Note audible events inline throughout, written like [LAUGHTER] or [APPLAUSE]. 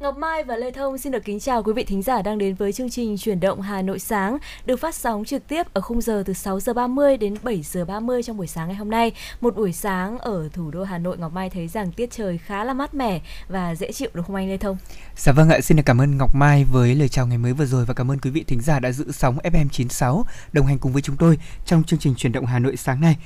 Ngọc Mai và Lê Thông xin được kính chào quý vị thính giả đang đến với chương trình Chuyển động Hà Nội sáng được phát sóng trực tiếp ở khung giờ từ 6 giờ 30 đến 7 giờ 30 trong buổi sáng ngày hôm nay. Một buổi sáng ở thủ đô Hà Nội Ngọc Mai thấy rằng tiết trời khá là mát mẻ và dễ chịu đúng không anh Lê Thông? Dạ vâng ạ, xin được cảm ơn Ngọc Mai với lời chào ngày mới vừa rồi và cảm ơn quý vị thính giả đã giữ sóng FM 96 đồng hành cùng với chúng tôi trong chương trình Chuyển động Hà Nội sáng nay.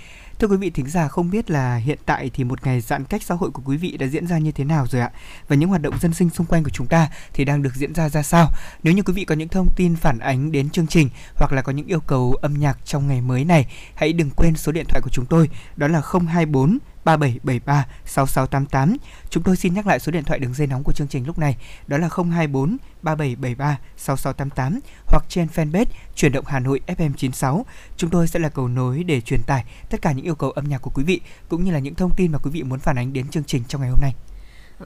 Thưa quý vị thính giả, không biết là hiện tại thì một ngày giãn cách xã hội của quý vị đã diễn ra như thế nào rồi ạ? Và những hoạt động dân sinh xung quanh của chúng ta thì đang được diễn ra ra sao? Nếu như quý vị có những thông tin phản ánh đến chương trình hoặc là có những yêu cầu âm nhạc trong ngày mới này, hãy đừng quên số điện thoại của chúng tôi, đó là 024 3773 6688. Chúng tôi xin nhắc lại số điện thoại đường dây nóng của chương trình lúc này, đó là 024 3773 6688 hoặc trên fanpage Chuyển động Hà Nội FM96. Chúng tôi sẽ là cầu nối để truyền tải tất cả những yêu cầu âm nhạc của quý vị cũng như là những thông tin mà quý vị muốn phản ánh đến chương trình trong ngày hôm nay.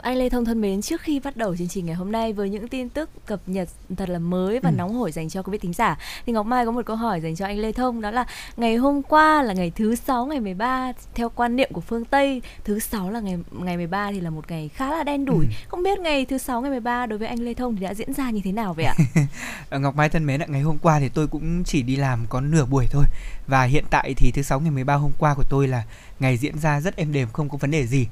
Anh Lê Thông thân mến, trước khi bắt đầu chương trình ngày hôm nay với những tin tức cập nhật thật là mới và ừ. nóng hổi dành cho quý vị thính giả thì Ngọc Mai có một câu hỏi dành cho anh Lê Thông đó là ngày hôm qua là ngày thứ sáu ngày 13 theo quan niệm của phương Tây, thứ sáu là ngày ngày 13 thì là một ngày khá là đen đủi. Ừ. Không biết ngày thứ sáu ngày 13 đối với anh Lê Thông thì đã diễn ra như thế nào vậy ạ? [LAUGHS] Ờ, Ngọc Mai thân mến ạ, ngày hôm qua thì tôi cũng chỉ đi làm có nửa buổi thôi và hiện tại thì thứ sáu ngày 13 hôm qua của tôi là ngày diễn ra rất êm đềm không có vấn đề gì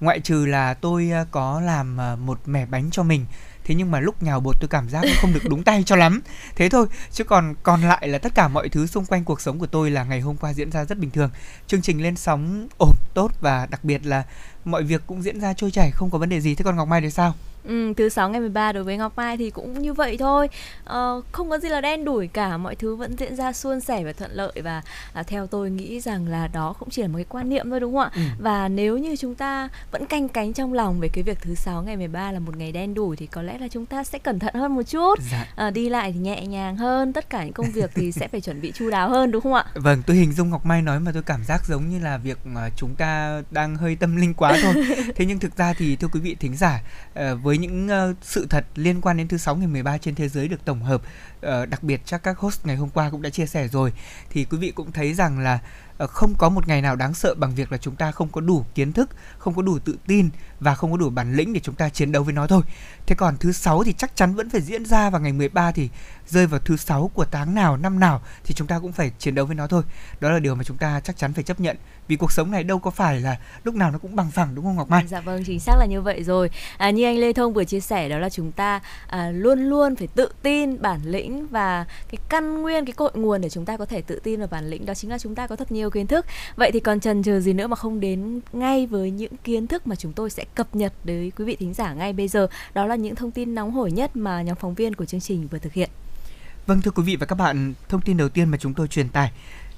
ngoại trừ là tôi ờ, có làm ờ, một mẻ bánh cho mình, thế nhưng mà lúc nhào bột tôi cảm giác không được đúng tay cho lắm. Thế thôi, chứ còn còn lại là tất cả mọi thứ xung quanh cuộc sống của tôi là ngày hôm qua diễn ra rất bình thường. Chương trình lên sóng ổn, tốt và đặc biệt là mọi việc cũng diễn ra trôi chảy, không có vấn đề gì. Thế còn ngọc mai thì sao? Ừ, thứ sáu ngày 13 đối với Ngọc Mai thì cũng như vậy thôi. Ờ, Không có gì là đen đủi cả Mọi thứ vẫn diễn ra suôn sẻ và thuận lợi Và à, theo tôi nghĩ rằng là đó cũng chỉ là một cái quan niệm thôi đúng không ạ? Ừ. Và nếu như chúng ta vẫn canh cánh trong lòng Về cái việc thứ sáu ngày 13 là một ngày đen đủi Thì có lẽ là chúng ta sẽ cẩn thận hơn một chút. Dạ. à, Đi lại thì nhẹ nhàng hơn Tất cả những công việc thì sẽ phải chuẩn bị chu đáo hơn đúng không ạ? Vâng tôi hình dung Ngọc Mai nói mà tôi cảm giác giống như là việc chúng ta đang hơi tâm linh quá thôi. [LAUGHS] Thế nhưng thực ra thì thưa quý vị thính giả ờ, Với với những uh, sự thật liên quan đến thứ sáu ngày 13 trên thế giới được tổng hợp uh, đặc biệt chắc các host ngày hôm qua cũng đã chia sẻ rồi. Thì quý vị cũng thấy rằng là uh, không có một ngày nào đáng sợ bằng việc là chúng ta không có đủ kiến thức, không có đủ tự tin và không có đủ bản lĩnh để chúng ta chiến đấu với nó thôi. Thế còn thứ sáu thì chắc chắn vẫn phải diễn ra vào ngày 13 thì rơi vào thứ sáu của tháng nào năm nào thì chúng ta cũng phải chiến đấu với nó thôi. Đó là điều mà chúng ta chắc chắn phải chấp nhận vì cuộc sống này đâu có phải là lúc nào nó cũng bằng phẳng đúng không Ngọc Mai? Dạ vâng chính xác là như vậy rồi. À, như anh Lê Thông vừa chia sẻ đó là chúng ta à, luôn luôn phải tự tin bản lĩnh và cái căn nguyên cái cội nguồn để chúng ta có thể tự tin vào bản lĩnh đó chính là chúng ta có thật nhiều kiến thức. Vậy thì còn chần chờ gì nữa mà không đến ngay với những kiến thức mà chúng tôi sẽ cập nhật đến quý vị thính giả ngay bây giờ. Đó là những thông tin nóng hổi nhất mà nhóm phóng viên của chương trình vừa thực hiện. Vâng thưa quý vị và các bạn, thông tin đầu tiên mà chúng tôi truyền tải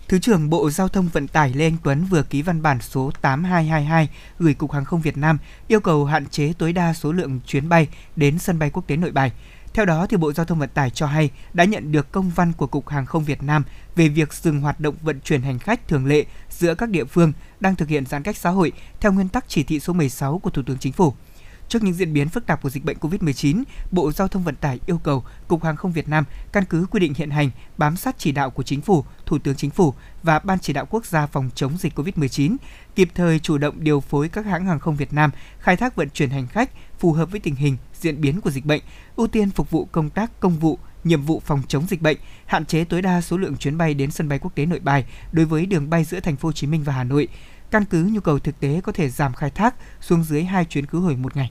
Thứ trưởng Bộ Giao thông Vận tải Lê Anh Tuấn vừa ký văn bản số 8222 gửi Cục Hàng không Việt Nam yêu cầu hạn chế tối đa số lượng chuyến bay đến sân bay quốc tế Nội Bài. Theo đó, thì Bộ Giao thông Vận tải cho hay đã nhận được công văn của Cục Hàng không Việt Nam về việc dừng hoạt động vận chuyển hành khách thường lệ giữa các địa phương đang thực hiện giãn cách xã hội theo nguyên tắc chỉ thị số 16 của Thủ tướng Chính phủ. Trước những diễn biến phức tạp của dịch bệnh COVID-19, Bộ Giao thông Vận tải yêu cầu Cục Hàng không Việt Nam căn cứ quy định hiện hành, bám sát chỉ đạo của Chính phủ, Thủ tướng Chính phủ và Ban chỉ đạo quốc gia phòng chống dịch COVID-19, kịp thời chủ động điều phối các hãng hàng không Việt Nam khai thác vận chuyển hành khách phù hợp với tình hình, diễn biến của dịch bệnh, ưu tiên phục vụ công tác công vụ, nhiệm vụ phòng chống dịch bệnh, hạn chế tối đa số lượng chuyến bay đến sân bay quốc tế Nội Bài đối với đường bay giữa thành phố Hồ Chí Minh và Hà Nội căn cứ nhu cầu thực tế có thể giảm khai thác xuống dưới hai chuyến khứ hồi một ngày.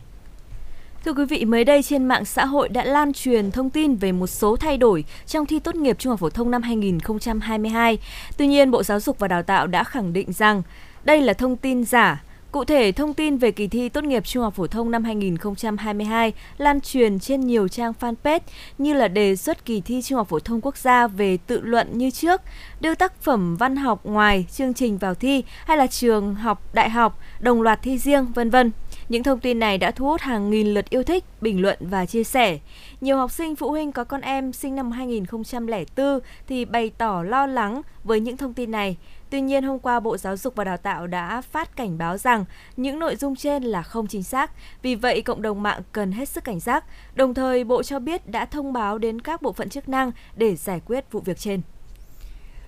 Thưa quý vị, mới đây trên mạng xã hội đã lan truyền thông tin về một số thay đổi trong thi tốt nghiệp trung học phổ thông năm 2022. Tuy nhiên, Bộ Giáo dục và Đào tạo đã khẳng định rằng đây là thông tin giả, Cụ thể, thông tin về kỳ thi tốt nghiệp trung học phổ thông năm 2022 lan truyền trên nhiều trang fanpage như là đề xuất kỳ thi trung học phổ thông quốc gia về tự luận như trước, đưa tác phẩm văn học ngoài chương trình vào thi hay là trường học, đại học đồng loạt thi riêng, vân vân. Những thông tin này đã thu hút hàng nghìn lượt yêu thích, bình luận và chia sẻ. Nhiều học sinh phụ huynh có con em sinh năm 2004 thì bày tỏ lo lắng với những thông tin này. Tuy nhiên, hôm qua Bộ Giáo dục và Đào tạo đã phát cảnh báo rằng những nội dung trên là không chính xác. Vì vậy, cộng đồng mạng cần hết sức cảnh giác. Đồng thời, Bộ cho biết đã thông báo đến các bộ phận chức năng để giải quyết vụ việc trên.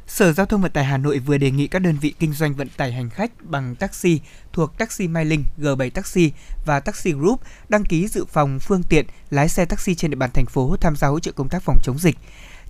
Sở Giao thông Vận tải Hà Nội vừa đề nghị các đơn vị kinh doanh vận tải hành khách bằng taxi thuộc Taxi Mai Linh, G7 Taxi và Taxi Group đăng ký dự phòng phương tiện lái xe taxi trên địa bàn thành phố tham gia hỗ trợ công tác phòng chống dịch.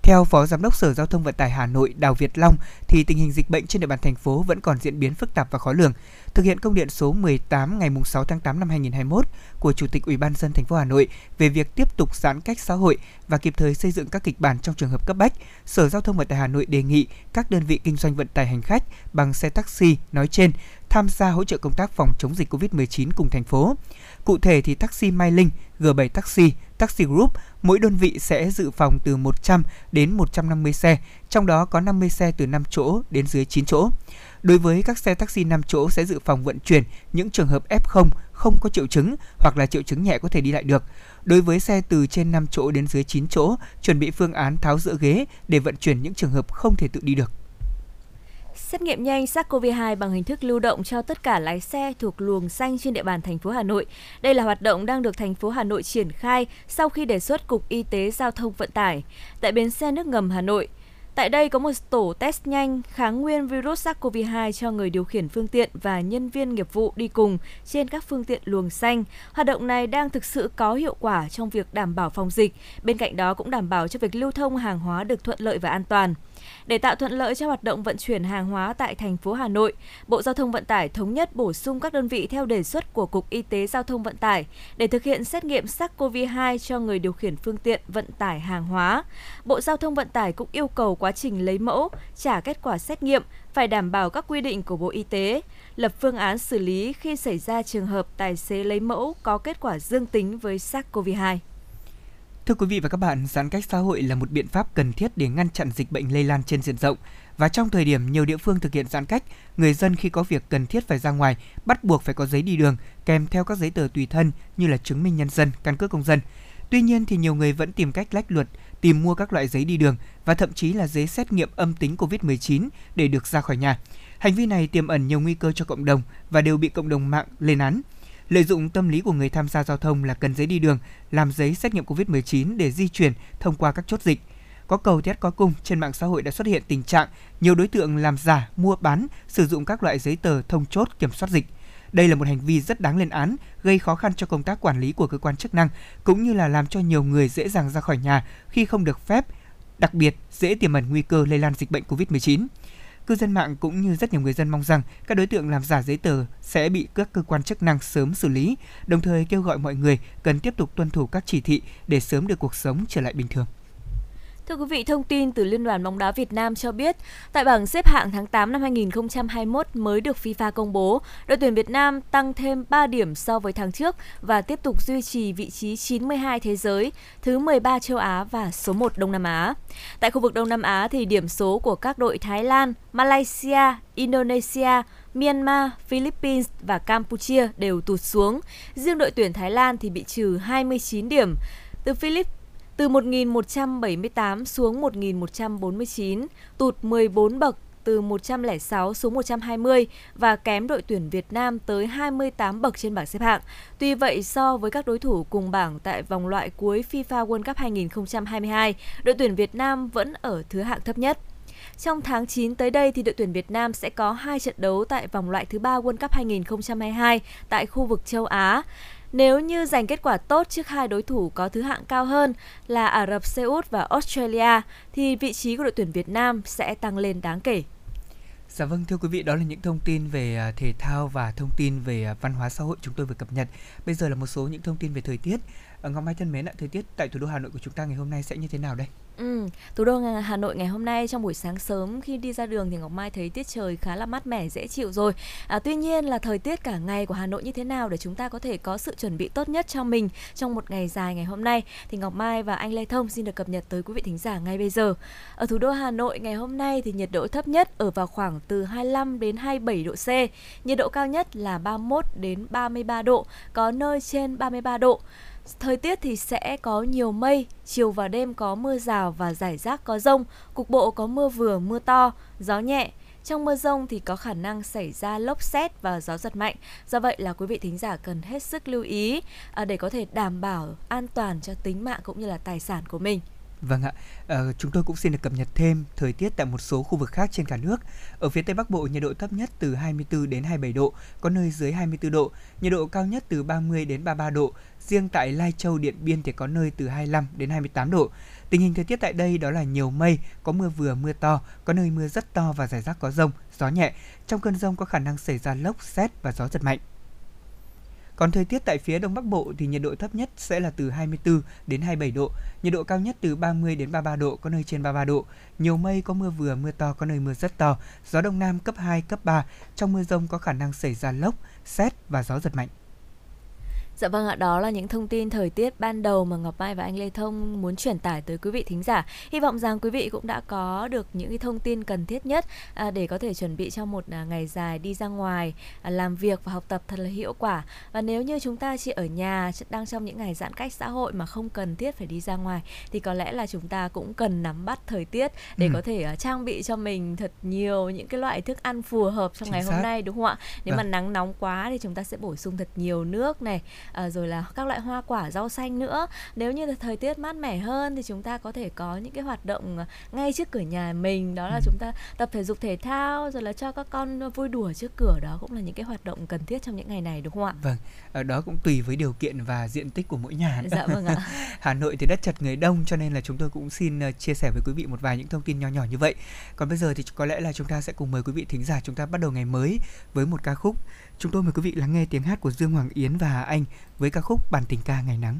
Theo Phó Giám đốc Sở Giao thông Vận tải Hà Nội Đào Việt Long, thì tình hình dịch bệnh trên địa bàn thành phố vẫn còn diễn biến phức tạp và khó lường. Thực hiện công điện số 18 ngày 6 tháng 8 năm 2021 của Chủ tịch Ủy ban dân thành phố Hà Nội về việc tiếp tục giãn cách xã hội và kịp thời xây dựng các kịch bản trong trường hợp cấp bách, Sở Giao thông Vận tải Hà Nội đề nghị các đơn vị kinh doanh vận tải hành khách bằng xe taxi nói trên tham gia hỗ trợ công tác phòng chống dịch COVID-19 cùng thành phố. Cụ thể thì taxi Mai Linh, G7 Taxi, Taxi Group, mỗi đơn vị sẽ dự phòng từ 100 đến 150 xe, trong đó có 50 xe từ 5 chỗ đến dưới 9 chỗ. Đối với các xe taxi 5 chỗ sẽ dự phòng vận chuyển những trường hợp F0 không có triệu chứng hoặc là triệu chứng nhẹ có thể đi lại được. Đối với xe từ trên 5 chỗ đến dưới 9 chỗ, chuẩn bị phương án tháo dỡ ghế để vận chuyển những trường hợp không thể tự đi được. Xét nghiệm nhanh SARS-CoV-2 bằng hình thức lưu động cho tất cả lái xe thuộc luồng xanh trên địa bàn thành phố Hà Nội. Đây là hoạt động đang được thành phố Hà Nội triển khai sau khi đề xuất Cục Y tế Giao thông Vận tải. Tại bến xe nước ngầm Hà Nội, Tại đây có một tổ test nhanh kháng nguyên virus SARS-CoV-2 cho người điều khiển phương tiện và nhân viên nghiệp vụ đi cùng trên các phương tiện luồng xanh. Hoạt động này đang thực sự có hiệu quả trong việc đảm bảo phòng dịch, bên cạnh đó cũng đảm bảo cho việc lưu thông hàng hóa được thuận lợi và an toàn. Để tạo thuận lợi cho hoạt động vận chuyển hàng hóa tại thành phố Hà Nội, Bộ Giao thông Vận tải thống nhất bổ sung các đơn vị theo đề xuất của Cục Y tế Giao thông Vận tải để thực hiện xét nghiệm SARS-CoV-2 cho người điều khiển phương tiện vận tải hàng hóa. Bộ Giao thông Vận tải cũng yêu cầu quá quá trình lấy mẫu, trả kết quả xét nghiệm phải đảm bảo các quy định của Bộ Y tế, lập phương án xử lý khi xảy ra trường hợp tài xế lấy mẫu có kết quả dương tính với SARS-CoV-2. Thưa quý vị và các bạn, giãn cách xã hội là một biện pháp cần thiết để ngăn chặn dịch bệnh lây lan trên diện rộng. Và trong thời điểm nhiều địa phương thực hiện giãn cách, người dân khi có việc cần thiết phải ra ngoài bắt buộc phải có giấy đi đường kèm theo các giấy tờ tùy thân như là chứng minh nhân dân, căn cước công dân. Tuy nhiên thì nhiều người vẫn tìm cách lách luật, tìm mua các loại giấy đi đường và thậm chí là giấy xét nghiệm âm tính COVID-19 để được ra khỏi nhà. Hành vi này tiềm ẩn nhiều nguy cơ cho cộng đồng và đều bị cộng đồng mạng lên án lợi dụng tâm lý của người tham gia giao thông là cần giấy đi đường, làm giấy xét nghiệm COVID-19 để di chuyển thông qua các chốt dịch. Có cầu thét có cung, trên mạng xã hội đã xuất hiện tình trạng nhiều đối tượng làm giả, mua bán, sử dụng các loại giấy tờ thông chốt kiểm soát dịch. Đây là một hành vi rất đáng lên án, gây khó khăn cho công tác quản lý của cơ quan chức năng, cũng như là làm cho nhiều người dễ dàng ra khỏi nhà khi không được phép, đặc biệt dễ tiềm ẩn nguy cơ lây lan dịch bệnh COVID-19. Cư dân mạng cũng như rất nhiều người dân mong rằng các đối tượng làm giả giấy tờ sẽ bị các cơ quan chức năng sớm xử lý, đồng thời kêu gọi mọi người cần tiếp tục tuân thủ các chỉ thị để sớm được cuộc sống trở lại bình thường. Thưa quý vị, thông tin từ Liên đoàn bóng đá Việt Nam cho biết, tại bảng xếp hạng tháng 8 năm 2021 mới được FIFA công bố, đội tuyển Việt Nam tăng thêm 3 điểm so với tháng trước và tiếp tục duy trì vị trí 92 thế giới, thứ 13 châu Á và số 1 Đông Nam Á. Tại khu vực Đông Nam Á thì điểm số của các đội Thái Lan, Malaysia, Indonesia, Myanmar, Philippines và Campuchia đều tụt xuống. Riêng đội tuyển Thái Lan thì bị trừ 29 điểm. Từ Philippines từ 1.178 xuống 1.149, tụt 14 bậc từ 106 xuống 120 và kém đội tuyển Việt Nam tới 28 bậc trên bảng xếp hạng. Tuy vậy, so với các đối thủ cùng bảng tại vòng loại cuối FIFA World Cup 2022, đội tuyển Việt Nam vẫn ở thứ hạng thấp nhất. Trong tháng 9 tới đây thì đội tuyển Việt Nam sẽ có hai trận đấu tại vòng loại thứ ba World Cup 2022 tại khu vực châu Á. Nếu như giành kết quả tốt trước hai đối thủ có thứ hạng cao hơn là Ả Rập Xê Út và Australia thì vị trí của đội tuyển Việt Nam sẽ tăng lên đáng kể. Dạ vâng thưa quý vị, đó là những thông tin về à, thể thao và thông tin về à, văn hóa xã hội chúng tôi vừa cập nhật. Bây giờ là một số những thông tin về thời tiết. À, Ngọc Mai thân mến ạ, thời tiết tại thủ đô Hà Nội của chúng ta ngày hôm nay sẽ như thế nào đây? Ừ, thủ đô Hà Nội ngày hôm nay trong buổi sáng sớm khi đi ra đường thì Ngọc Mai thấy tiết trời khá là mát mẻ dễ chịu rồi. À, tuy nhiên là thời tiết cả ngày của Hà Nội như thế nào để chúng ta có thể có sự chuẩn bị tốt nhất cho mình trong một ngày dài ngày hôm nay thì Ngọc Mai và anh Lê Thông xin được cập nhật tới quý vị thính giả ngay bây giờ. Ở thủ đô Hà Nội ngày hôm nay thì nhiệt độ thấp nhất ở vào khoảng từ 25 đến 27 độ C, nhiệt độ cao nhất là 31 đến 33 độ, có nơi trên 33 độ. Thời tiết thì sẽ có nhiều mây, chiều và đêm có mưa rào và rải rác có rông, cục bộ có mưa vừa, mưa to, gió nhẹ. Trong mưa rông thì có khả năng xảy ra lốc xét và gió giật mạnh. Do vậy là quý vị thính giả cần hết sức lưu ý à, để có thể đảm bảo an toàn cho tính mạng cũng như là tài sản của mình. Vâng ạ, à, chúng tôi cũng xin được cập nhật thêm thời tiết tại một số khu vực khác trên cả nước. Ở phía Tây Bắc Bộ nhiệt độ thấp nhất từ 24 đến 27 độ, có nơi dưới 24 độ, nhiệt độ cao nhất từ 30 đến 33 độ. Riêng tại Lai Châu, Điện Biên thì có nơi từ 25 đến 28 độ. Tình hình thời tiết tại đây đó là nhiều mây, có mưa vừa mưa to, có nơi mưa rất to và rải rác có rông, gió nhẹ. Trong cơn rông có khả năng xảy ra lốc, xét và gió giật mạnh. Còn thời tiết tại phía Đông Bắc Bộ thì nhiệt độ thấp nhất sẽ là từ 24 đến 27 độ, nhiệt độ cao nhất từ 30 đến 33 độ, có nơi trên 33 độ. Nhiều mây có mưa vừa, mưa to, có nơi mưa rất to, gió Đông Nam cấp 2, cấp 3. Trong mưa rông có khả năng xảy ra lốc, xét và gió giật mạnh. Dạ vâng ạ, đó là những thông tin thời tiết ban đầu mà Ngọc Mai và anh Lê Thông muốn truyền tải tới quý vị thính giả. Hy vọng rằng quý vị cũng đã có được những cái thông tin cần thiết nhất à, để có thể chuẩn bị cho một à, ngày dài đi ra ngoài à, làm việc và học tập thật là hiệu quả. Và nếu như chúng ta chỉ ở nhà đang trong những ngày giãn cách xã hội mà không cần thiết phải đi ra ngoài thì có lẽ là chúng ta cũng cần nắm bắt thời tiết để ừ. có thể trang bị cho mình thật nhiều những cái loại thức ăn phù hợp trong Chính ngày xác. hôm nay đúng không ạ? Nếu vâng. mà nắng nóng quá thì chúng ta sẽ bổ sung thật nhiều nước này à, rồi là các loại hoa quả rau xanh nữa. Nếu như là thời tiết mát mẻ hơn thì chúng ta có thể có những cái hoạt động à, ngay trước cửa nhà mình. Đó là ừ. chúng ta tập thể dục thể thao rồi là cho các con vui đùa trước cửa. Đó cũng là những cái hoạt động cần thiết trong những ngày này đúng không ạ? Vâng ở đó cũng tùy với điều kiện và diện tích của mỗi nhà. [LAUGHS] Dạ vâng ạ. [LAUGHS] Hà Nội thì đất chật người đông cho nên là chúng tôi cũng xin chia sẻ với quý vị một vài những thông tin nhỏ nhỏ như vậy. Còn bây giờ thì có lẽ là chúng ta sẽ cùng mời quý vị thính giả chúng ta bắt đầu ngày mới với một ca khúc. Chúng tôi mời quý vị lắng nghe tiếng hát của Dương Hoàng Yến và Hà Anh với ca khúc Bản tình ca ngày nắng.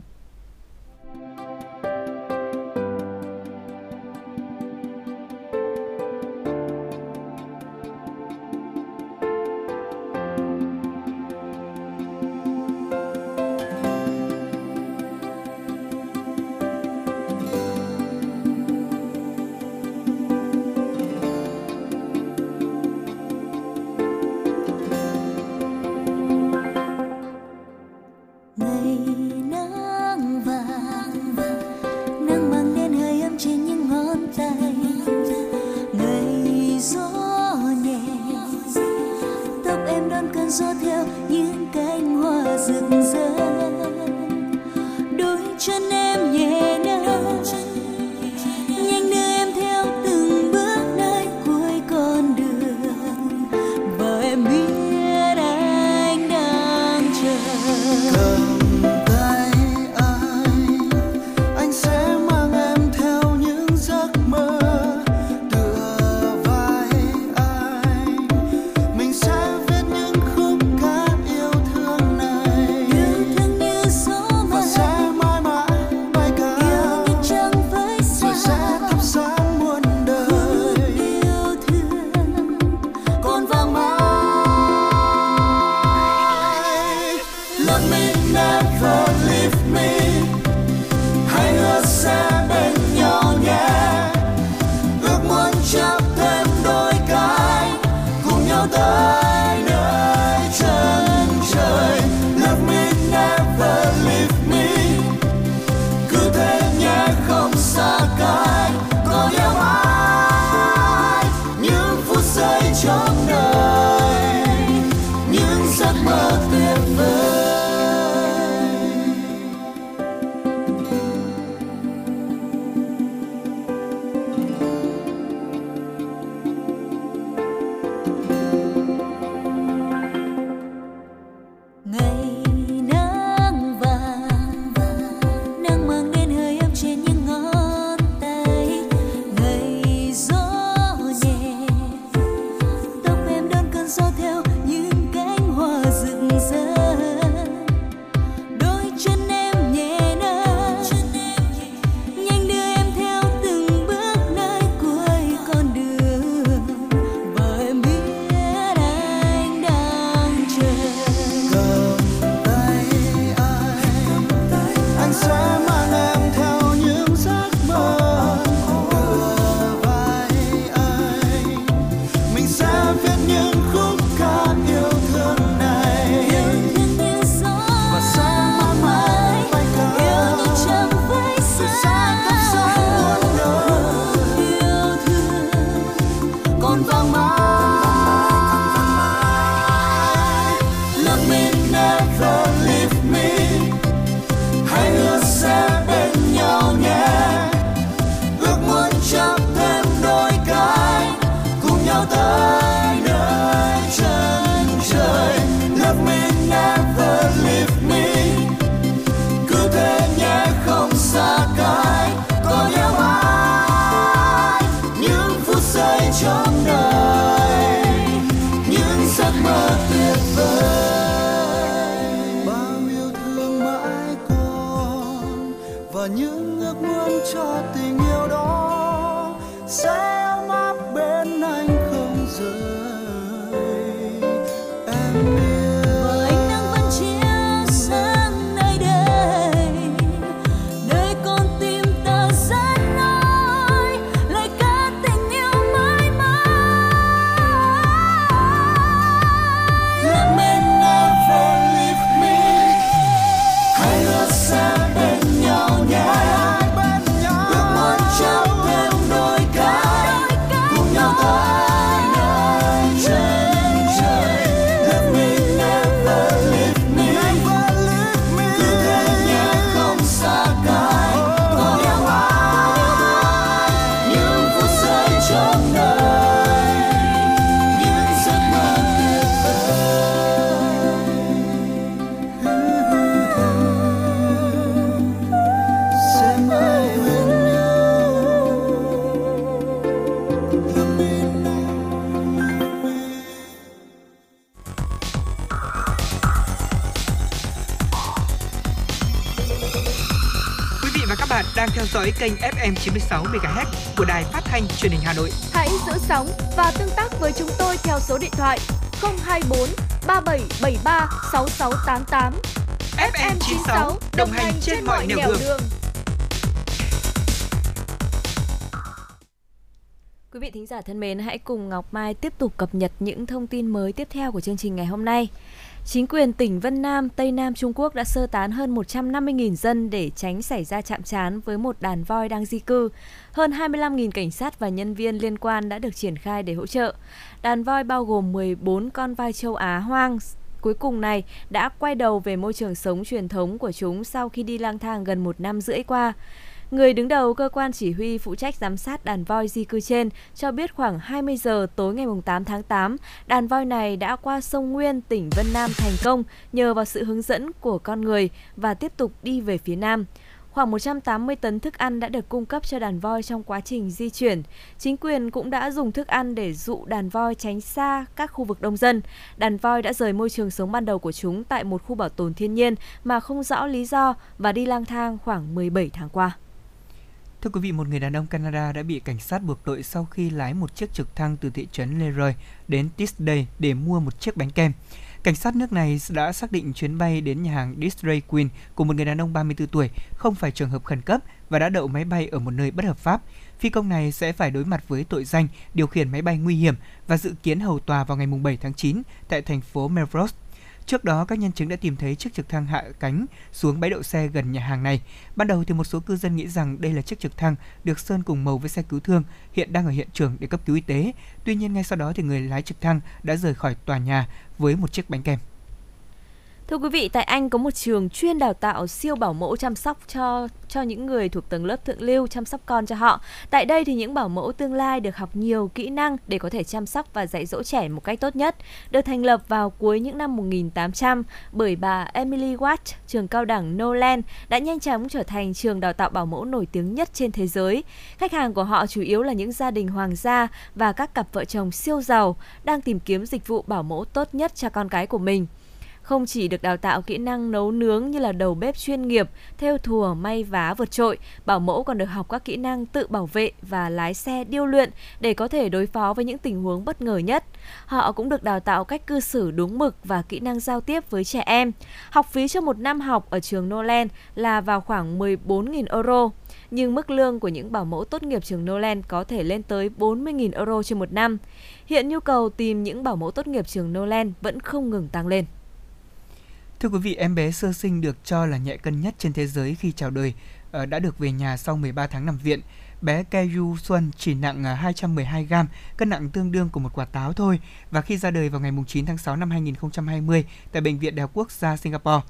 Dõi kênh FM 96 MHz của đài phát thanh truyền hình Hà Nội. Hãy giữ sóng và tương tác với chúng tôi theo số điện thoại 024 3773 6688. FM 96 đồng hành trên mọi nẻo đường. Quý vị thính giả thân mến, hãy cùng Ngọc Mai tiếp tục cập nhật những thông tin mới tiếp theo của chương trình ngày hôm nay. Chính quyền tỉnh Vân Nam, Tây Nam Trung Quốc đã sơ tán hơn 150.000 dân để tránh xảy ra chạm trán với một đàn voi đang di cư. Hơn 25.000 cảnh sát và nhân viên liên quan đã được triển khai để hỗ trợ. Đàn voi bao gồm 14 con voi châu Á hoang cuối cùng này đã quay đầu về môi trường sống truyền thống của chúng sau khi đi lang thang gần một năm rưỡi qua. Người đứng đầu cơ quan chỉ huy phụ trách giám sát đàn voi di cư trên cho biết khoảng 20 giờ tối ngày 8 tháng 8, đàn voi này đã qua sông Nguyên, tỉnh Vân Nam thành công nhờ vào sự hướng dẫn của con người và tiếp tục đi về phía Nam. Khoảng 180 tấn thức ăn đã được cung cấp cho đàn voi trong quá trình di chuyển. Chính quyền cũng đã dùng thức ăn để dụ đàn voi tránh xa các khu vực đông dân. Đàn voi đã rời môi trường sống ban đầu của chúng tại một khu bảo tồn thiên nhiên mà không rõ lý do và đi lang thang khoảng 17 tháng qua. Thưa quý vị, một người đàn ông Canada đã bị cảnh sát buộc tội sau khi lái một chiếc trực thăng từ thị trấn Leroy đến Tisday để mua một chiếc bánh kem. Cảnh sát nước này đã xác định chuyến bay đến nhà hàng Disney Queen của một người đàn ông 34 tuổi không phải trường hợp khẩn cấp và đã đậu máy bay ở một nơi bất hợp pháp. Phi công này sẽ phải đối mặt với tội danh điều khiển máy bay nguy hiểm và dự kiến hầu tòa vào ngày 7 tháng 9 tại thành phố Melrose. Trước đó, các nhân chứng đã tìm thấy chiếc trực thăng hạ cánh xuống bãi đậu xe gần nhà hàng này. Ban đầu thì một số cư dân nghĩ rằng đây là chiếc trực thăng được sơn cùng màu với xe cứu thương hiện đang ở hiện trường để cấp cứu y tế. Tuy nhiên ngay sau đó thì người lái trực thăng đã rời khỏi tòa nhà với một chiếc bánh kem. Thưa quý vị, tại Anh có một trường chuyên đào tạo siêu bảo mẫu chăm sóc cho cho những người thuộc tầng lớp thượng lưu chăm sóc con cho họ. Tại đây thì những bảo mẫu tương lai được học nhiều kỹ năng để có thể chăm sóc và dạy dỗ trẻ một cách tốt nhất. Được thành lập vào cuối những năm 1800 bởi bà Emily Watt, trường cao đẳng Nolan đã nhanh chóng trở thành trường đào tạo bảo mẫu nổi tiếng nhất trên thế giới. Khách hàng của họ chủ yếu là những gia đình hoàng gia và các cặp vợ chồng siêu giàu đang tìm kiếm dịch vụ bảo mẫu tốt nhất cho con cái của mình không chỉ được đào tạo kỹ năng nấu nướng như là đầu bếp chuyên nghiệp, theo thùa, may vá vượt trội, bảo mẫu còn được học các kỹ năng tự bảo vệ và lái xe điêu luyện để có thể đối phó với những tình huống bất ngờ nhất. Họ cũng được đào tạo cách cư xử đúng mực và kỹ năng giao tiếp với trẻ em. Học phí cho một năm học ở trường Noland là vào khoảng 14.000 euro nhưng mức lương của những bảo mẫu tốt nghiệp trường Noland có thể lên tới 40.000 euro trên một năm. Hiện nhu cầu tìm những bảo mẫu tốt nghiệp trường Noland vẫn không ngừng tăng lên. Thưa quý vị, em bé sơ sinh được cho là nhẹ cân nhất trên thế giới khi chào đời ờ, đã được về nhà sau 13 tháng nằm viện. Bé Keju Xuân chỉ nặng ờ, 212 gram, cân nặng tương đương của một quả táo thôi và khi ra đời vào ngày 9 tháng 6 năm 2020 tại Bệnh viện Đại học Quốc gia Singapore.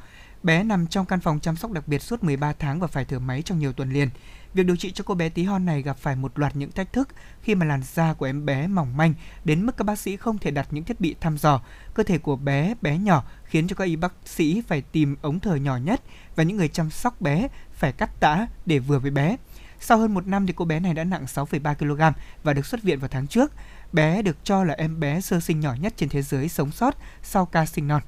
Bé nằm trong căn phòng chăm sóc đặc biệt suốt 13 tháng và phải thở máy trong nhiều tuần liền. Việc điều trị cho cô bé tí hon này gặp phải một loạt những thách thức khi mà làn da của em bé mỏng manh đến mức các bác sĩ không thể đặt những thiết bị thăm dò. Cơ thể của bé bé nhỏ khiến cho các y bác sĩ phải tìm ống thở nhỏ nhất và những người chăm sóc bé phải cắt tã để vừa với bé. Sau hơn một năm thì cô bé này đã nặng 6,3 kg và được xuất viện vào tháng trước. Bé được cho là em bé sơ sinh nhỏ nhất trên thế giới sống sót sau ca sinh non.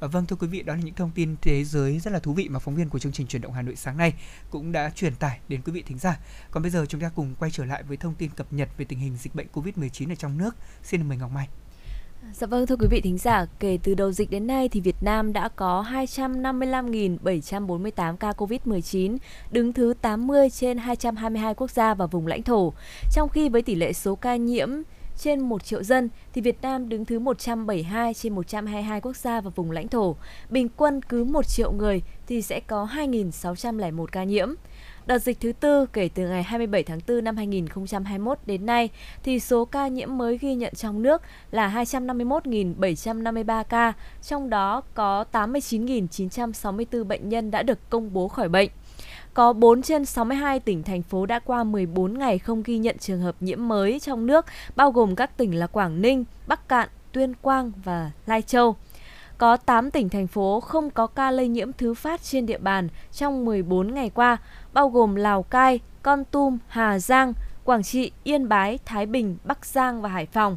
À, vâng thưa quý vị, đó là những thông tin thế giới rất là thú vị mà phóng viên của chương trình truyền động Hà Nội sáng nay cũng đã truyền tải đến quý vị thính giả. Còn bây giờ chúng ta cùng quay trở lại với thông tin cập nhật về tình hình dịch bệnh Covid-19 ở trong nước. Xin mời Ngọc Mai. Dạ vâng thưa quý vị thính giả, kể từ đầu dịch đến nay thì Việt Nam đã có 255.748 ca Covid-19, đứng thứ 80 trên 222 quốc gia và vùng lãnh thổ. Trong khi với tỷ lệ số ca nhiễm trên 1 triệu dân thì Việt Nam đứng thứ 172 trên 122 quốc gia và vùng lãnh thổ. Bình quân cứ 1 triệu người thì sẽ có 2.601 ca nhiễm. Đợt dịch thứ tư kể từ ngày 27 tháng 4 năm 2021 đến nay thì số ca nhiễm mới ghi nhận trong nước là 251.753 ca, trong đó có 89.964 bệnh nhân đã được công bố khỏi bệnh. Có 4 trên 62 tỉnh thành phố đã qua 14 ngày không ghi nhận trường hợp nhiễm mới trong nước, bao gồm các tỉnh là Quảng Ninh, Bắc Cạn, Tuyên Quang và Lai Châu có 8 tỉnh thành phố không có ca lây nhiễm thứ phát trên địa bàn trong 14 ngày qua, bao gồm Lào Cai, Con Tum, Hà Giang, Quảng Trị, Yên Bái, Thái Bình, Bắc Giang và Hải Phòng.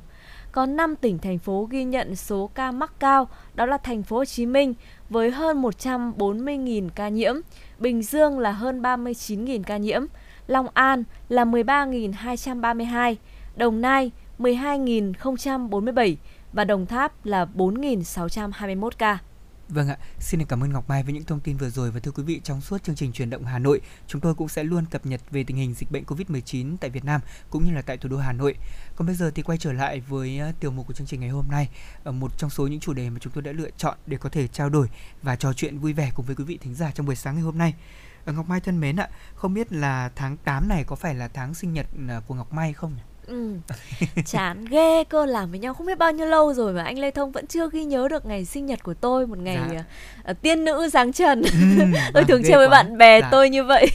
Có 5 tỉnh thành phố ghi nhận số ca mắc cao, đó là thành phố Hồ Chí Minh với hơn 140.000 ca nhiễm, Bình Dương là hơn 39.000 ca nhiễm, Long An là 13.232, Đồng Nai 12.047 và Đồng Tháp là 4.621 ca. Vâng ạ, xin cảm ơn Ngọc Mai với những thông tin vừa rồi và thưa quý vị trong suốt chương trình truyền động Hà Nội, chúng tôi cũng sẽ luôn cập nhật về tình hình dịch bệnh Covid-19 tại Việt Nam cũng như là tại thủ đô Hà Nội. Còn bây giờ thì quay trở lại với ờ, tiểu mục của chương trình ngày hôm nay, ở một trong số những chủ đề mà chúng tôi đã lựa chọn để có thể trao đổi và trò chuyện vui vẻ cùng với quý vị thính giả trong buổi sáng ngày hôm nay. Ờ, Ngọc Mai thân mến ạ, không biết là tháng 8 này có phải là tháng sinh nhật của Ngọc Mai không nhỉ? Ừ. Chán ghê cơ làm với nhau không biết bao nhiêu lâu rồi mà anh Lê Thông vẫn chưa ghi nhớ được ngày sinh nhật của tôi một ngày Dạ. uh, tiên nữ sáng trần. Ừ, [LAUGHS] tôi vâng, thường chơi với bạn bè Dạ. tôi như vậy.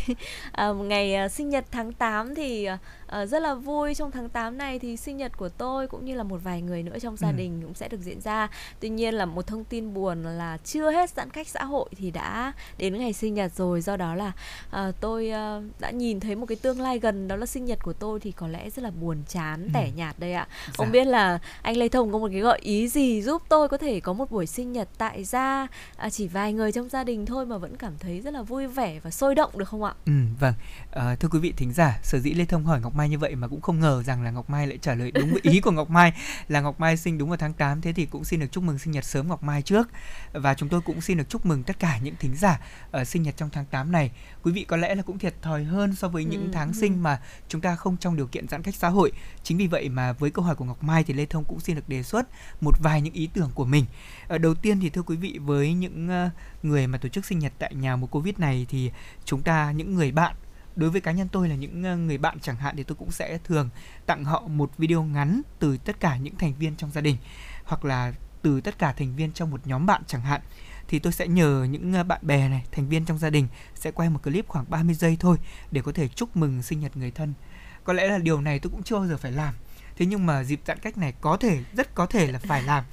À, [LAUGHS] một ngày uh, sinh nhật tháng 8 thì uh, rất là vui trong tháng 8 này thì sinh nhật của tôi cũng như là một vài người nữa trong gia Ừ. đình cũng sẽ được diễn ra. Tuy nhiên là một thông tin buồn là chưa hết giãn cách xã hội thì đã đến ngày sinh nhật rồi do đó là à, tôi à, đã nhìn thấy một cái tương lai gần đó là sinh nhật của tôi thì có lẽ rất là buồn chán Ừ. tẻ nhạt đây ạ không Dạ. biết là anh Lê Thông có một cái gợi ý gì giúp tôi có thể có một buổi sinh nhật tại gia à, chỉ vài người trong gia đình thôi mà vẫn cảm thấy rất là vui vẻ và sôi động được không ạ Ừ, vâng. Ờ, thưa quý vị thính giả, sở dĩ Lê Thông hỏi Ngọc Mai như vậy mà cũng không ngờ rằng là Ngọc Mai lại trả lời đúng với ý của Ngọc Mai là Ngọc Mai sinh đúng vào tháng 8 thế thì cũng xin được chúc mừng sinh nhật sớm Ngọc Mai trước và chúng tôi cũng xin được chúc mừng tất cả những thính giả ở sinh nhật trong tháng 8 này. Quý vị có lẽ là cũng thiệt thòi hơn so với những Ừ, tháng ừ. sinh mà chúng ta không trong điều kiện giãn cách xã hội. Chính vì vậy mà với câu hỏi của Ngọc Mai thì Lê Thông cũng xin được đề xuất một vài những ý tưởng của mình. Ở đầu tiên thì thưa quý vị với những ờ, người mà tổ chức sinh nhật tại nhà mùa Covid này thì chúng ta những người bạn đối với cá nhân tôi là những ờ, người bạn chẳng hạn thì tôi cũng sẽ thường tặng họ một video ngắn từ tất cả những thành viên trong gia đình hoặc là từ tất cả thành viên trong một nhóm bạn chẳng hạn. Thì tôi sẽ nhờ những ờ, bạn bè này, thành viên trong gia đình sẽ quay một clip khoảng 30 giây thôi để có thể chúc mừng sinh nhật người thân. Có lẽ là điều này tôi cũng chưa bao giờ phải làm. Thế nhưng mà dịp giãn cách này có thể, rất có thể là phải làm.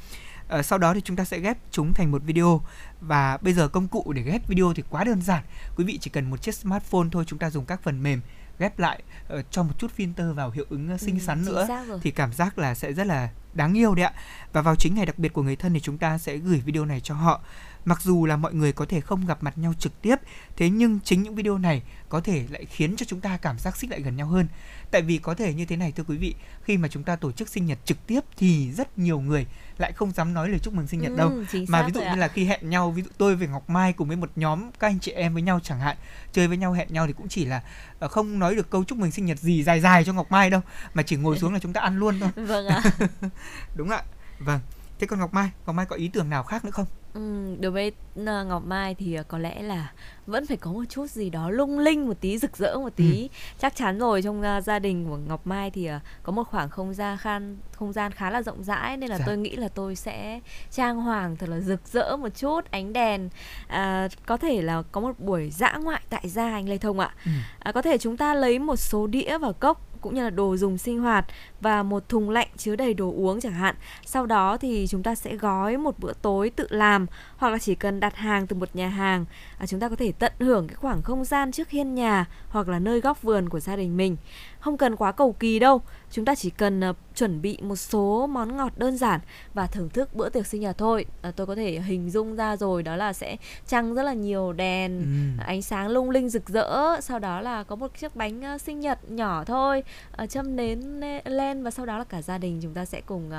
Ờ, sau đó thì chúng ta sẽ ghép chúng thành một video. Và bây giờ công cụ để ghép video thì quá đơn giản. Quý vị chỉ cần một chiếc smartphone thôi chúng ta dùng các phần mềm ghép lại ờ, cho một chút filter vào hiệu ứng ờ, xinh Ừ, xắn nữa thì cảm giác là sẽ rất là đáng yêu đấy ạ. Và vào chính ngày đặc biệt của người thân thì chúng ta sẽ gửi video này cho họ. Mặc dù là mọi người có thể không gặp mặt nhau trực tiếp thế nhưng chính những video này có thể lại khiến cho chúng ta cảm giác xích lại gần nhau hơn. Tại vì có thể như thế này thưa quý vị khi mà chúng ta tổ chức sinh nhật trực tiếp thì rất nhiều người lại không dám nói lời chúc mừng sinh nhật đâu. Ừ, chính mà ví dụ như ạ. là khi hẹn nhau ví dụ tôi với Ngọc Mai cùng với một nhóm các anh chị em với nhau chẳng hạn chơi với nhau hẹn nhau thì cũng chỉ là ờ, không nói được câu chúc mừng sinh nhật gì dài dài cho Ngọc Mai đâu mà chỉ ngồi xuống là chúng ta ăn luôn thôi. [LAUGHS] Vâng ạ. [LAUGHS] Đúng ạ. Vâng. Thế còn Ngọc Mai Ngọc Mai có ý tưởng nào khác nữa không? Ừ, đối với ờ, Ngọc Mai thì ờ, có lẽ là vẫn phải có một chút gì đó lung linh một tí rực rỡ một tí chắc chắn rồi trong ờ, gia đình của Ngọc Mai thì ờ, có một khoảng không gian khan không gian khá là rộng rãi nên là Dạ. tôi nghĩ là tôi sẽ trang hoàng thật là rực rỡ một chút ánh đèn à, có thể là có một buổi dã ngoại tại gia anh Lê Thông ạ Ừ. à, có thể chúng ta lấy một số đĩa và cốc cũng như là đồ dùng sinh hoạt và một thùng lạnh chứa đầy đồ uống chẳng hạn sau đó thì chúng ta sẽ gói một bữa tối tự làm hoặc là chỉ cần đặt hàng từ một nhà hàng à, chúng ta có thể tận hưởng cái khoảng không gian trước hiên nhà hoặc là nơi góc vườn của gia đình mình không cần quá cầu kỳ đâu chúng ta chỉ cần ờ, chuẩn bị một số món ngọt đơn giản và thưởng thức bữa tiệc sinh nhật thôi. À, tôi có thể hình dung ra rồi đó là sẽ trăng rất là nhiều đèn, Ừ. ánh sáng lung linh rực rỡ, sau đó là có một chiếc bánh ờ, sinh nhật nhỏ thôi, ờ, châm nến nê- lên và sau đó là cả gia đình chúng ta sẽ cùng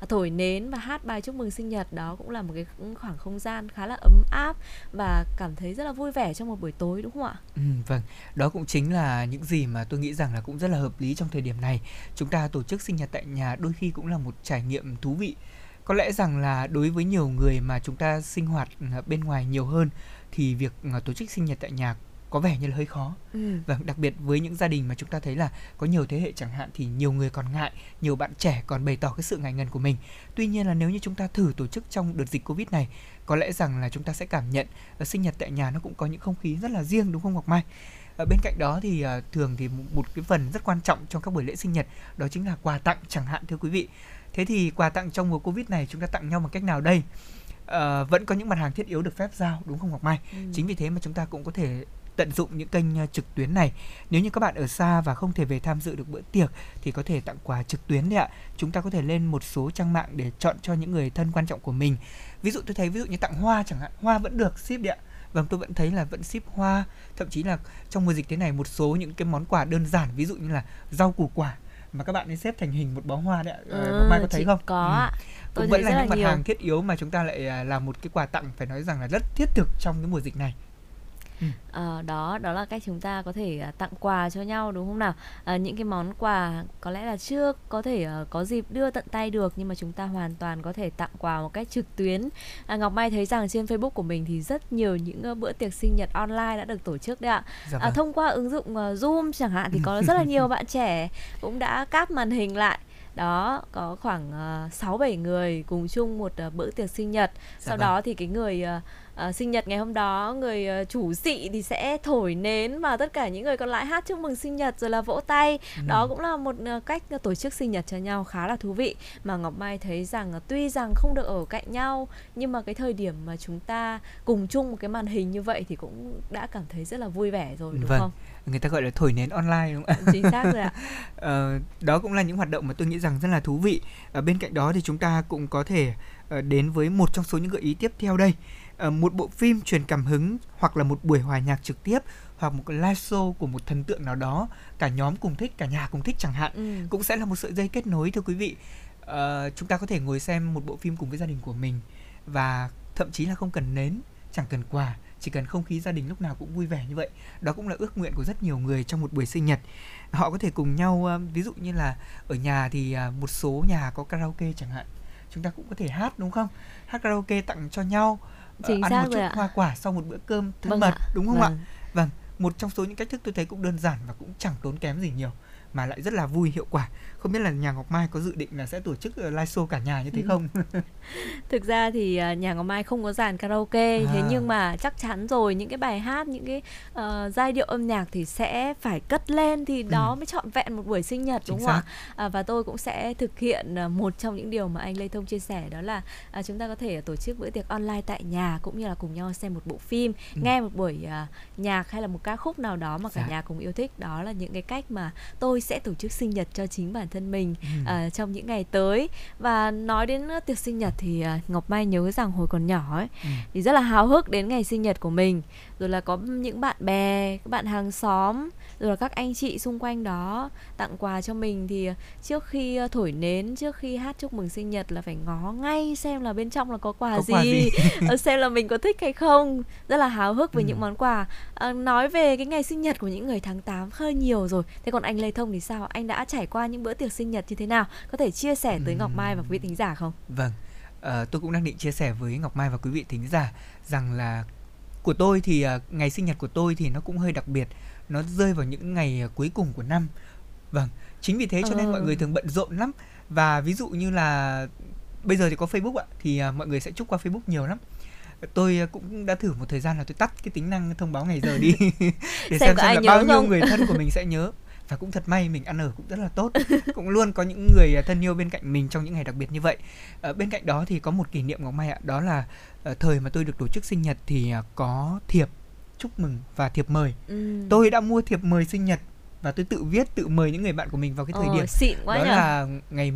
uh, thổi nến và hát bài chúc mừng sinh nhật. Đó cũng là một cái khoảng không gian khá là ấm áp và cảm thấy rất là vui vẻ trong một buổi tối đúng không ạ? Ừ, vâng, đó cũng chính là những gì mà tôi nghĩ rằng là cũng rất là hợp lý trong thời điểm này. Chúng ta tổ chức sinh nhật tại nhà đôi khi cũng là một trải nghiệm thú vị. Có lẽ rằng là đối với nhiều người mà chúng ta sinh hoạt à, bên ngoài nhiều hơn thì việc tổ chức sinh nhật tại nhà có vẻ như là hơi khó. Ừ. Vâng, đặc biệt với những gia đình mà chúng ta thấy là có nhiều thế hệ chẳng hạn thì nhiều người còn ngại, nhiều bạn trẻ còn bày tỏ cái sự ngại ngần của mình. Tuy nhiên là nếu như chúng ta thử tổ chức trong đợt dịch Covid này, có lẽ rằng là chúng ta sẽ cảm nhận là sinh nhật tại nhà nó cũng có những không khí rất là riêng đúng không Ngọc Mai? Ở bên cạnh đó thì ờ, thường thì một- cái phần rất quan trọng trong các buổi lễ sinh nhật đó chính là quà tặng chẳng hạn thưa quý vị. Thế thì quà tặng trong mùa Covid này chúng ta tặng nhau bằng cách nào đây? Ờ, vẫn có những mặt hàng thiết yếu được phép giao đúng không Ngọc Mai? Ừ. Chính vì thế mà chúng ta cũng có thể tận dụng những kênh ờ, trực tuyến này. Nếu như các bạn ở xa và không thể về tham dự được bữa tiệc thì có thể tặng quà trực tuyến đấy ạ. Chúng ta có thể lên một số trang mạng để chọn cho những người thân quan trọng của mình. Ví dụ tôi thấy ví dụ như tặng hoa chẳng hạn, hoa vẫn được ship đấy ạ. Vâng, tôi vẫn thấy là vẫn ship hoa, thậm chí là trong mùa dịch thế này một số những cái món quà đơn giản ví dụ như là rau củ quả mà các bạn ấy xếp thành hình một bó hoa đấy ạ. Ờ, Ừ, Mai có thấy không? Có Ừ ạ. Tôi cũng vẫn là những mặt nhiều. hàng thiết yếu mà chúng ta lại à, làm một cái quà tặng phải nói rằng là rất thiết thực trong cái mùa dịch này. Ờ, đó đó là cách chúng ta có thể à, tặng quà cho nhau đúng không nào à, những cái món quà có lẽ là chưa có thể ờ, có dịp đưa tận tay được nhưng mà chúng ta hoàn toàn có thể tặng quà một cách trực tuyến à, Ngọc Mai thấy rằng trên Facebook của mình thì rất nhiều những ờ, bữa tiệc sinh nhật online đã được tổ chức đấy ạ Dạ à, vâng. thông qua ứng dụng ờ, Zoom chẳng hạn thì có rất là nhiều bạn trẻ cũng đã cáp màn hình lại đó có khoảng uh, 6 7 người cùng chung một ờ, bữa tiệc sinh nhật. Sau vâng. đó thì cái người ờ, ờ, sinh nhật ngày hôm đó, người ờ, chủ sĩ thì sẽ thổi nến và tất cả những người còn lại hát chúc mừng sinh nhật rồi là vỗ tay. Ừ. Đó cũng là một ờ, cách tổ chức sinh nhật cho nhau khá là thú vị mà Ngọc Mai thấy rằng ờ, tuy rằng không được ở cạnh nhau nhưng mà cái thời điểm mà chúng ta cùng chung một cái màn hình như vậy thì cũng đã cảm thấy rất là vui vẻ rồi đúng Vâng. không? Người ta gọi là thổi nến online đúng không ạ? Chính xác rồi ạ. [LAUGHS] Ờ, đó cũng là những hoạt động mà tôi nghĩ rằng rất là thú vị. Ở bên cạnh đó thì chúng ta cũng có thể đến với một trong số những gợi ý tiếp theo đây. Ờ, một bộ phim truyền cảm hứng hoặc là một buổi hòa nhạc trực tiếp hoặc một cái live show của một thần tượng nào đó cả nhóm cùng thích cả nhà cùng thích chẳng hạn Ừ. cũng sẽ là một sợi dây kết nối thưa quý vị. Ờ, chúng ta có thể ngồi xem một bộ phim cùng với gia đình của mình và thậm chí là không cần nến chẳng cần quà chỉ cần không khí gia đình lúc nào cũng vui vẻ như vậy. Đó cũng là ước nguyện của rất nhiều người trong một buổi sinh nhật. Họ có thể cùng nhau ờ, ví dụ như là ở nhà thì một số nhà có karaoke chẳng hạn. Chúng ta cũng có thể hát đúng không? Hát karaoke tặng cho nhau Chính ăn xác một chút ạ. hoa quả sau một bữa cơm thân Vâng mật ạ. đúng không ạ Vâng. Vâng, một trong số những cách thức tôi thấy cũng đơn giản và cũng chẳng tốn kém gì nhiều mà lại rất là vui hiệu quả. Không biết là nhà Ngọc Mai có dự định là sẽ tổ chức ờ, live show cả nhà như thế không? [LAUGHS] Thực ra thì à, nhà Ngọc Mai không có dàn karaoke thế À. nhưng mà chắc chắn rồi những cái bài hát những cái ờ, giai điệu âm nhạc thì sẽ phải cất lên thì đó mới trọn vẹn một buổi sinh nhật Ừ. Chính đúng không ạ? À, và tôi cũng sẽ thực hiện một trong những điều mà anh Lê Thông chia sẻ đó là à, chúng ta có thể tổ chức bữa tiệc online tại nhà cũng như là cùng nhau xem một bộ phim, Ừ. nghe một buổi à, nhạc hay là một ca khúc nào đó mà cả Dạ. nhà cùng yêu thích. Đó là những cái cách mà tôi sẽ tổ chức sinh nhật cho chính bản thân mình Ừ. à, trong những ngày tới và nói đến uh, tiệc sinh nhật thì à, Ngọc Mai nhớ rằng hồi còn nhỏ ấy Ừ. thì rất là háo hức đến ngày sinh nhật của mình rồi là có những bạn bè các bạn hàng xóm rồi là các anh chị xung quanh đó tặng quà cho mình thì à, trước khi thổi nến trước khi hát chúc mừng sinh nhật là phải ngó ngay xem là bên trong là có quà Có gì, quà gì? [LAUGHS] Ờ, xem là mình có thích hay không rất là háo hức với Ừ. những món quà à, nói về cái ngày sinh nhật của những người tháng 8 hơi nhiều rồi thế còn anh Lê Thông thì sao anh đã trải qua những bữa tiệc sinh nhật như thế nào có thể chia sẻ tới Ngọc Mai và quý vị thính giả không Vâng, ờ, tôi cũng đang định chia sẻ với Ngọc Mai và quý vị thính giả rằng là của tôi thì ờ, ngày sinh nhật của tôi thì nó cũng hơi đặc biệt, nó rơi vào những ngày ờ, cuối cùng của năm. Vâng, chính vì thế cho nên Ờ. mọi người thường bận rộn lắm và ví dụ như là bây giờ thì có Facebook ạ thì ờ, mọi người sẽ chúc qua Facebook nhiều lắm. Tôi cũng đã thử một thời gian là tôi tắt cái tính năng thông báo ngày giờ đi [LAUGHS] [LAUGHS] để Xem xem xem, là bao nhiêu không? người thân của mình sẽ nhớ và cũng thật may mình ăn ở cũng rất là tốt. [LAUGHS] Cũng luôn có những người à, thân yêu bên cạnh mình trong những ngày đặc biệt như vậy. Ờ, bên cạnh đó thì có một kỷ niệm ngọc mai ạ. Đó là ờ, thời mà tôi được tổ chức sinh nhật thì à, có thiệp chúc mừng và thiệp mời. Ừ. tôi đã mua thiệp mời sinh nhật và tôi tự viết tự mời những người bạn của mình vào cái thời Ồ, điểm. xịn quá đó nhỉ. là ngày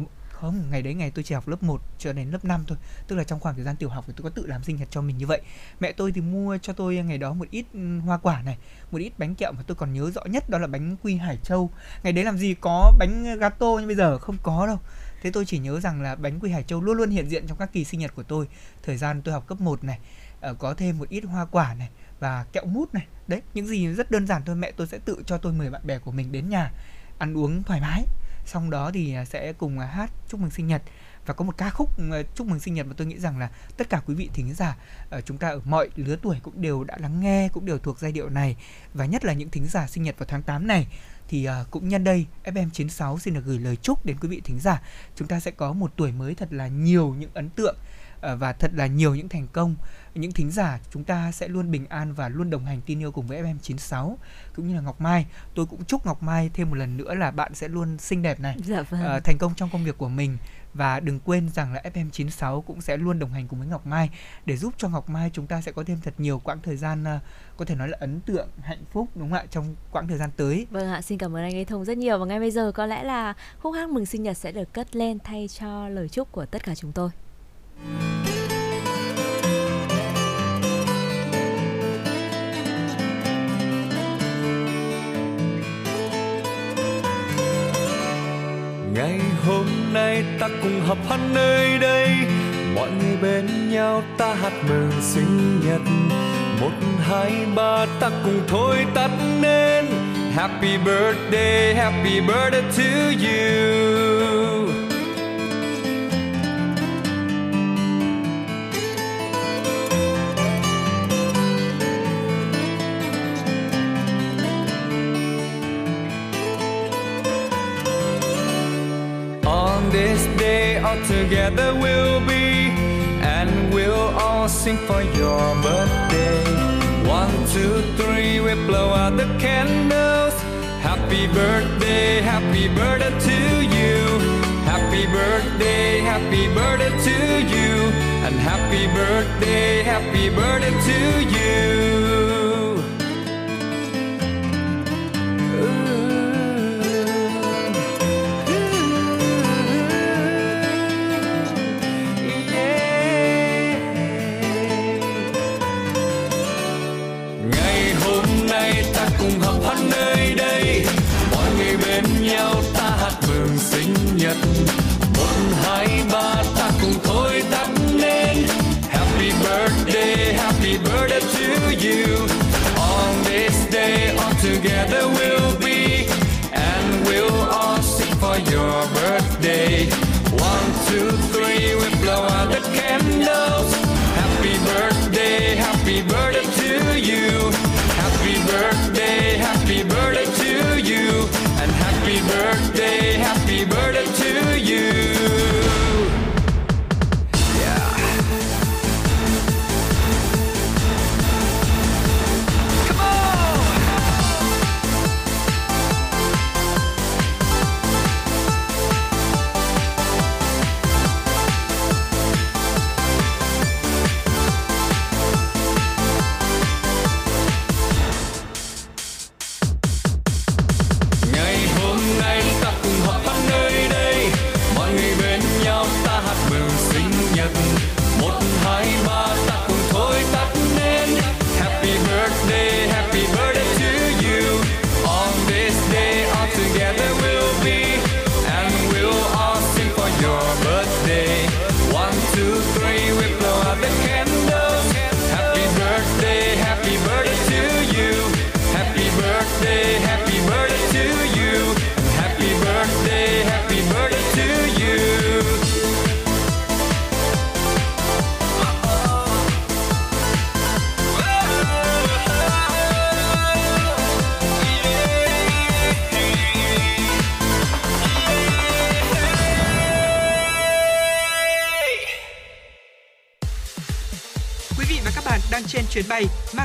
không, ngày đấy ngày tôi chỉ học lớp 1 cho đến lớp 5 thôi. Tức là trong khoảng thời gian tiểu học thì tôi có tự làm sinh nhật cho mình như vậy. Mẹ tôi thì mua cho tôi ngày đó một ít ừ, hoa quả này, một ít bánh kẹo mà tôi còn nhớ rõ nhất, đó là bánh quy hải châu. Ngày đấy làm gì có bánh gato như bây giờ? Không có đâu. Thế tôi chỉ nhớ rằng là bánh quy hải châu luôn luôn hiện diện trong các kỳ sinh nhật của tôi. Thời gian tôi học cấp 1 này ờ, có thêm một ít hoa quả này và kẹo mút này. Đấy, những gì rất đơn giản thôi. Mẹ tôi sẽ tự cho tôi mời bạn bè của mình đến nhà ăn uống thoải mái xong đó thì à, sẽ cùng à, hát chúc mừng sinh nhật. Và có một ca khúc ừ, chúc mừng sinh nhật mà tôi nghĩ rằng là tất cả quý vị thính giả chúng ta ở mọi lứa tuổi cũng đều đã lắng nghe, cũng đều thuộc giai điệu này. Và nhất là những thính giả sinh nhật vào tháng 8 này thì à, cũng nhân đây FM96 xin được gửi lời chúc đến quý vị thính giả. Chúng ta sẽ có một tuổi mới thật là nhiều những ấn tượng và thật là nhiều những thành công những thính giả chúng ta sẽ luôn bình an và luôn đồng hành tin yêu cùng với FM96 cũng như là Ngọc Mai tôi cũng chúc Ngọc Mai thêm một lần nữa là bạn sẽ luôn xinh đẹp này Dạ vâng. ờ, thành công trong công việc của mình và đừng quên rằng là FM96 cũng sẽ luôn đồng hành cùng với Ngọc Mai để giúp cho Ngọc Mai chúng ta sẽ có thêm thật nhiều quãng thời gian ờ, có thể nói là ấn tượng, hạnh phúc đúng không ạ trong quãng thời gian tới. Vâng ạ, xin cảm ơn anh Lê Thông rất nhiều và ngay bây giờ có lẽ là khúc hát mừng sinh nhật sẽ được cất lên thay cho lời chúc của tất cả chúng tôi. Ngày hôm nay ta cùng hợp hát nơi đây. Mọi người bên nhau ta hát mừng sinh nhật. Một, hai, ba, ta cùng thôi tắt nên happy birthday happy birthday to you. On this day, all together we'll be, and we'll all sing for your birthday. One, two, three, we blow out the candles. Happy birthday, happy birthday to you. Happy birthday, happy birthday to you. And happy birthday, happy birthday to you. Sinh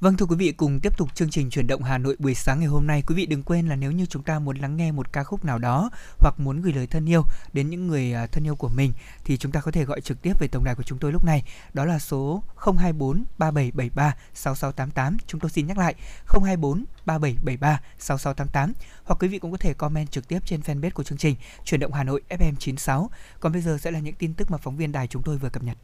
Vâng thưa quý vị, cùng tiếp tục chương trình chuyển động Hà Nội buổi sáng ngày hôm nay. Quý vị đừng quên là nếu như chúng ta muốn lắng nghe một ca khúc nào đó hoặc muốn gửi lời thân yêu đến những người à, thân yêu của mình thì chúng ta có thể gọi trực tiếp về tổng đài của chúng tôi lúc này. Đó là số 024 3773 6688. Chúng tôi xin nhắc lại 024 3773 6688 hoặc quý vị cũng có thể comment trực tiếp trên fanpage của chương trình chuyển động Hà Nội FM 96. Còn bây giờ sẽ là những tin tức mà phóng viên đài chúng tôi vừa cập nhật.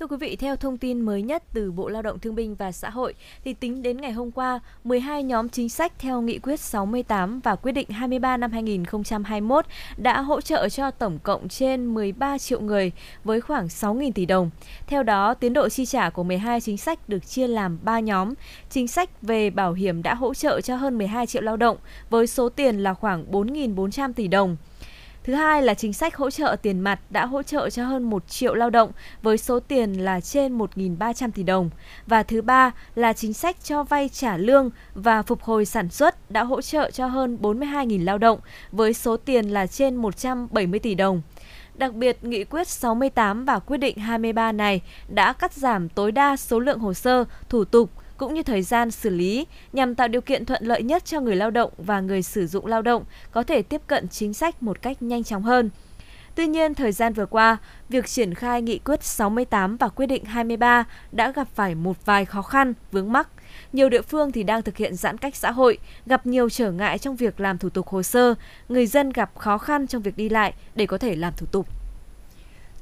Thưa quý vị, theo thông tin mới nhất từ Bộ Lao động Thương binh và Xã hội, thì tính đến ngày hôm qua, 12 nhóm chính sách theo Nghị quyết 68 và Quyết định 23 năm 2021 đã hỗ trợ cho tổng cộng trên 13 triệu người với khoảng 6.000 tỷ đồng. Theo đó, tiến độ chi trả của 12 chính sách được chia làm 3 nhóm. Chính sách về bảo hiểm đã hỗ trợ cho hơn 12 triệu lao động với số tiền là khoảng 4.400 tỷ đồng. Thứ hai là chính sách hỗ trợ tiền mặt đã hỗ trợ cho hơn 1 triệu lao động với số tiền là trên 1.300 tỷ đồng. Và thứ ba là chính sách cho vay trả lương và phục hồi sản xuất đã hỗ trợ cho hơn 42.000 lao động với số tiền là trên 170 tỷ đồng. Đặc biệt, Nghị quyết 68 và Quyết định 23 này đã cắt giảm tối đa số lượng hồ sơ, thủ tục, cũng như thời gian xử lý nhằm tạo điều kiện thuận lợi nhất cho người lao động và người sử dụng lao động có thể tiếp cận chính sách một cách nhanh chóng hơn. Tuy nhiên, thời gian vừa qua, việc triển khai nghị quyết 68 và quyết định 23 đã gặp phải một vài khó khăn, vướng mắc. Nhiều địa phương thì đang thực hiện giãn cách xã hội, gặp nhiều trở ngại trong việc làm thủ tục hồ sơ, người dân gặp khó khăn trong việc đi lại để có thể làm thủ tục.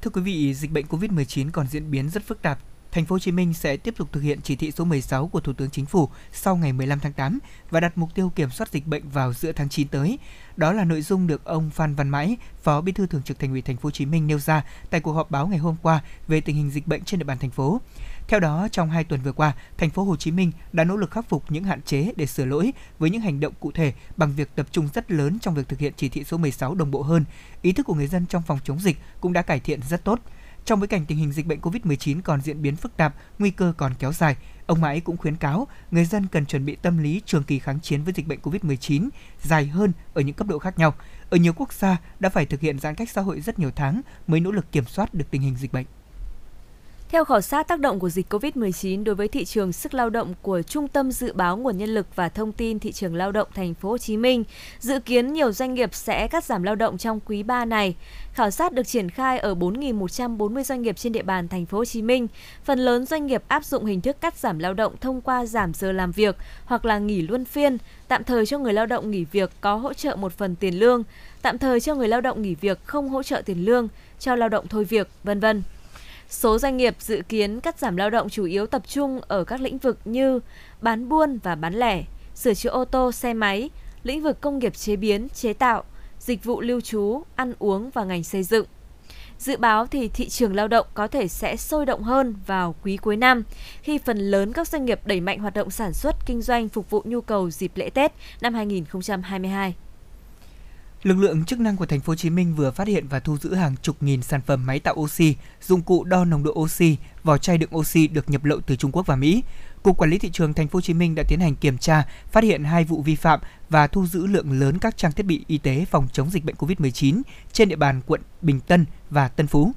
Thưa quý vị, dịch bệnh COVID-19 còn diễn biến rất phức tạp Thành phố Hồ Chí Minh sẽ tiếp tục thực hiện chỉ thị số 16 của Thủ tướng Chính phủ sau ngày 15 tháng 8 và đặt mục tiêu kiểm soát dịch bệnh vào giữa tháng 9 tới. Đó là nội dung được ông Phan Văn Mãi, Phó Bí thư Thường trực Thành ủy Thành phố Hồ Chí Minh nêu ra tại cuộc họp báo ngày hôm qua về tình hình dịch bệnh trên địa bàn thành phố. Theo đó, trong 2 tuần vừa qua, thành phố Hồ Chí Minh đã nỗ lực khắc phục những hạn chế để sửa lỗi với những hành động cụ thể bằng việc tập trung rất lớn trong việc thực hiện chỉ thị số 16 đồng bộ hơn. Ý thức của người dân trong phòng chống dịch cũng đã cải thiện rất tốt. Trong bối cảnh tình hình dịch bệnh COVID-19 còn diễn biến phức tạp, nguy cơ còn kéo dài, ông Mãi cũng khuyến cáo người dân cần chuẩn bị tâm lý trường kỳ kháng chiến với dịch bệnh COVID-19 dài hơn ở những cấp độ khác nhau. Ở nhiều quốc gia đã phải thực hiện giãn cách xã hội rất nhiều tháng mới nỗ lực kiểm soát được tình hình dịch bệnh. Theo khảo sát tác động của dịch COVID-19 đối với thị trường sức lao động của Trung tâm Dự báo Nguồn Nhân lực và Thông tin Thị trường Lao động Thành phố Hồ Chí Minh, dự kiến nhiều doanh nghiệp sẽ cắt giảm lao động trong quý 3 này. Khảo sát được triển khai ở 4.140 doanh nghiệp trên địa bàn Thành phố Hồ Chí Minh. Phần lớn doanh nghiệp áp dụng hình thức cắt giảm lao động thông qua giảm giờ làm việc hoặc là nghỉ luân phiên, tạm thời cho người lao động nghỉ việc có hỗ trợ một phần tiền lương, tạm thời cho người lao động nghỉ việc không hỗ trợ tiền lương, cho lao động thôi việc, vân vân. Số doanh nghiệp dự kiến cắt giảm lao động chủ yếu tập trung ở các lĩnh vực như bán buôn và bán lẻ, sửa chữa ô tô, xe máy, lĩnh vực công nghiệp chế biến, chế tạo, dịch vụ lưu trú, ăn uống và ngành xây dựng. Dự báo thì thị trường lao động có thể sẽ sôi động hơn vào quý cuối năm khi phần lớn các doanh nghiệp đẩy mạnh hoạt động sản xuất kinh doanh phục vụ nhu cầu dịp lễ Tết năm 2022. Lực lượng chức năng của thành phố Hồ Chí Minh vừa phát hiện và thu giữ hàng chục nghìn sản phẩm máy tạo oxy, dụng cụ đo nồng độ oxy, vỏ chai đựng oxy được nhập lậu từ Trung Quốc và Mỹ. Cục Quản lý thị trường thành phố Hồ Chí Minh đã tiến hành kiểm tra, phát hiện hai vụ vi phạm và thu giữ lượng lớn các trang thiết bị y tế phòng chống dịch bệnh COVID-19 trên địa bàn quận Bình Tân và Tân Phú.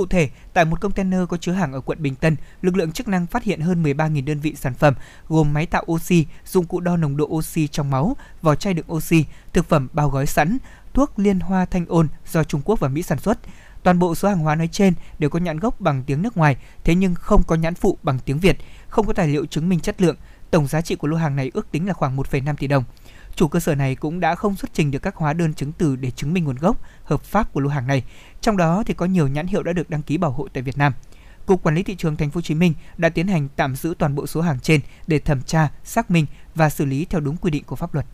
Cụ thể, tại một container có chứa hàng ở quận Bình Tân, lực lượng chức năng phát hiện hơn 13.000 đơn vị sản phẩm gồm máy tạo oxy, dụng cụ đo nồng độ oxy trong máu, vỏ chai đựng oxy, thực phẩm bao gói sẵn, thuốc liên hoa thanh ôn do Trung Quốc và Mỹ sản xuất. Toàn bộ số hàng hóa nói trên đều có nhãn gốc bằng tiếng nước ngoài, thế nhưng không có nhãn phụ bằng tiếng Việt, không có tài liệu chứng minh chất lượng. Tổng giá trị của lô hàng này ước tính là khoảng 1,5 tỷ đồng. Chủ cơ sở này cũng đã không xuất trình được các hóa đơn chứng từ để chứng minh nguồn gốc hợp pháp của lô hàng này. Trong đó thì có nhiều nhãn hiệu đã được đăng ký bảo hộ tại Việt Nam. Cục Quản lý thị trường Thành phố Hồ Chí Minh đã tiến hành tạm giữ toàn bộ số hàng trên để thẩm tra, xác minh và xử lý theo đúng quy định của pháp luật.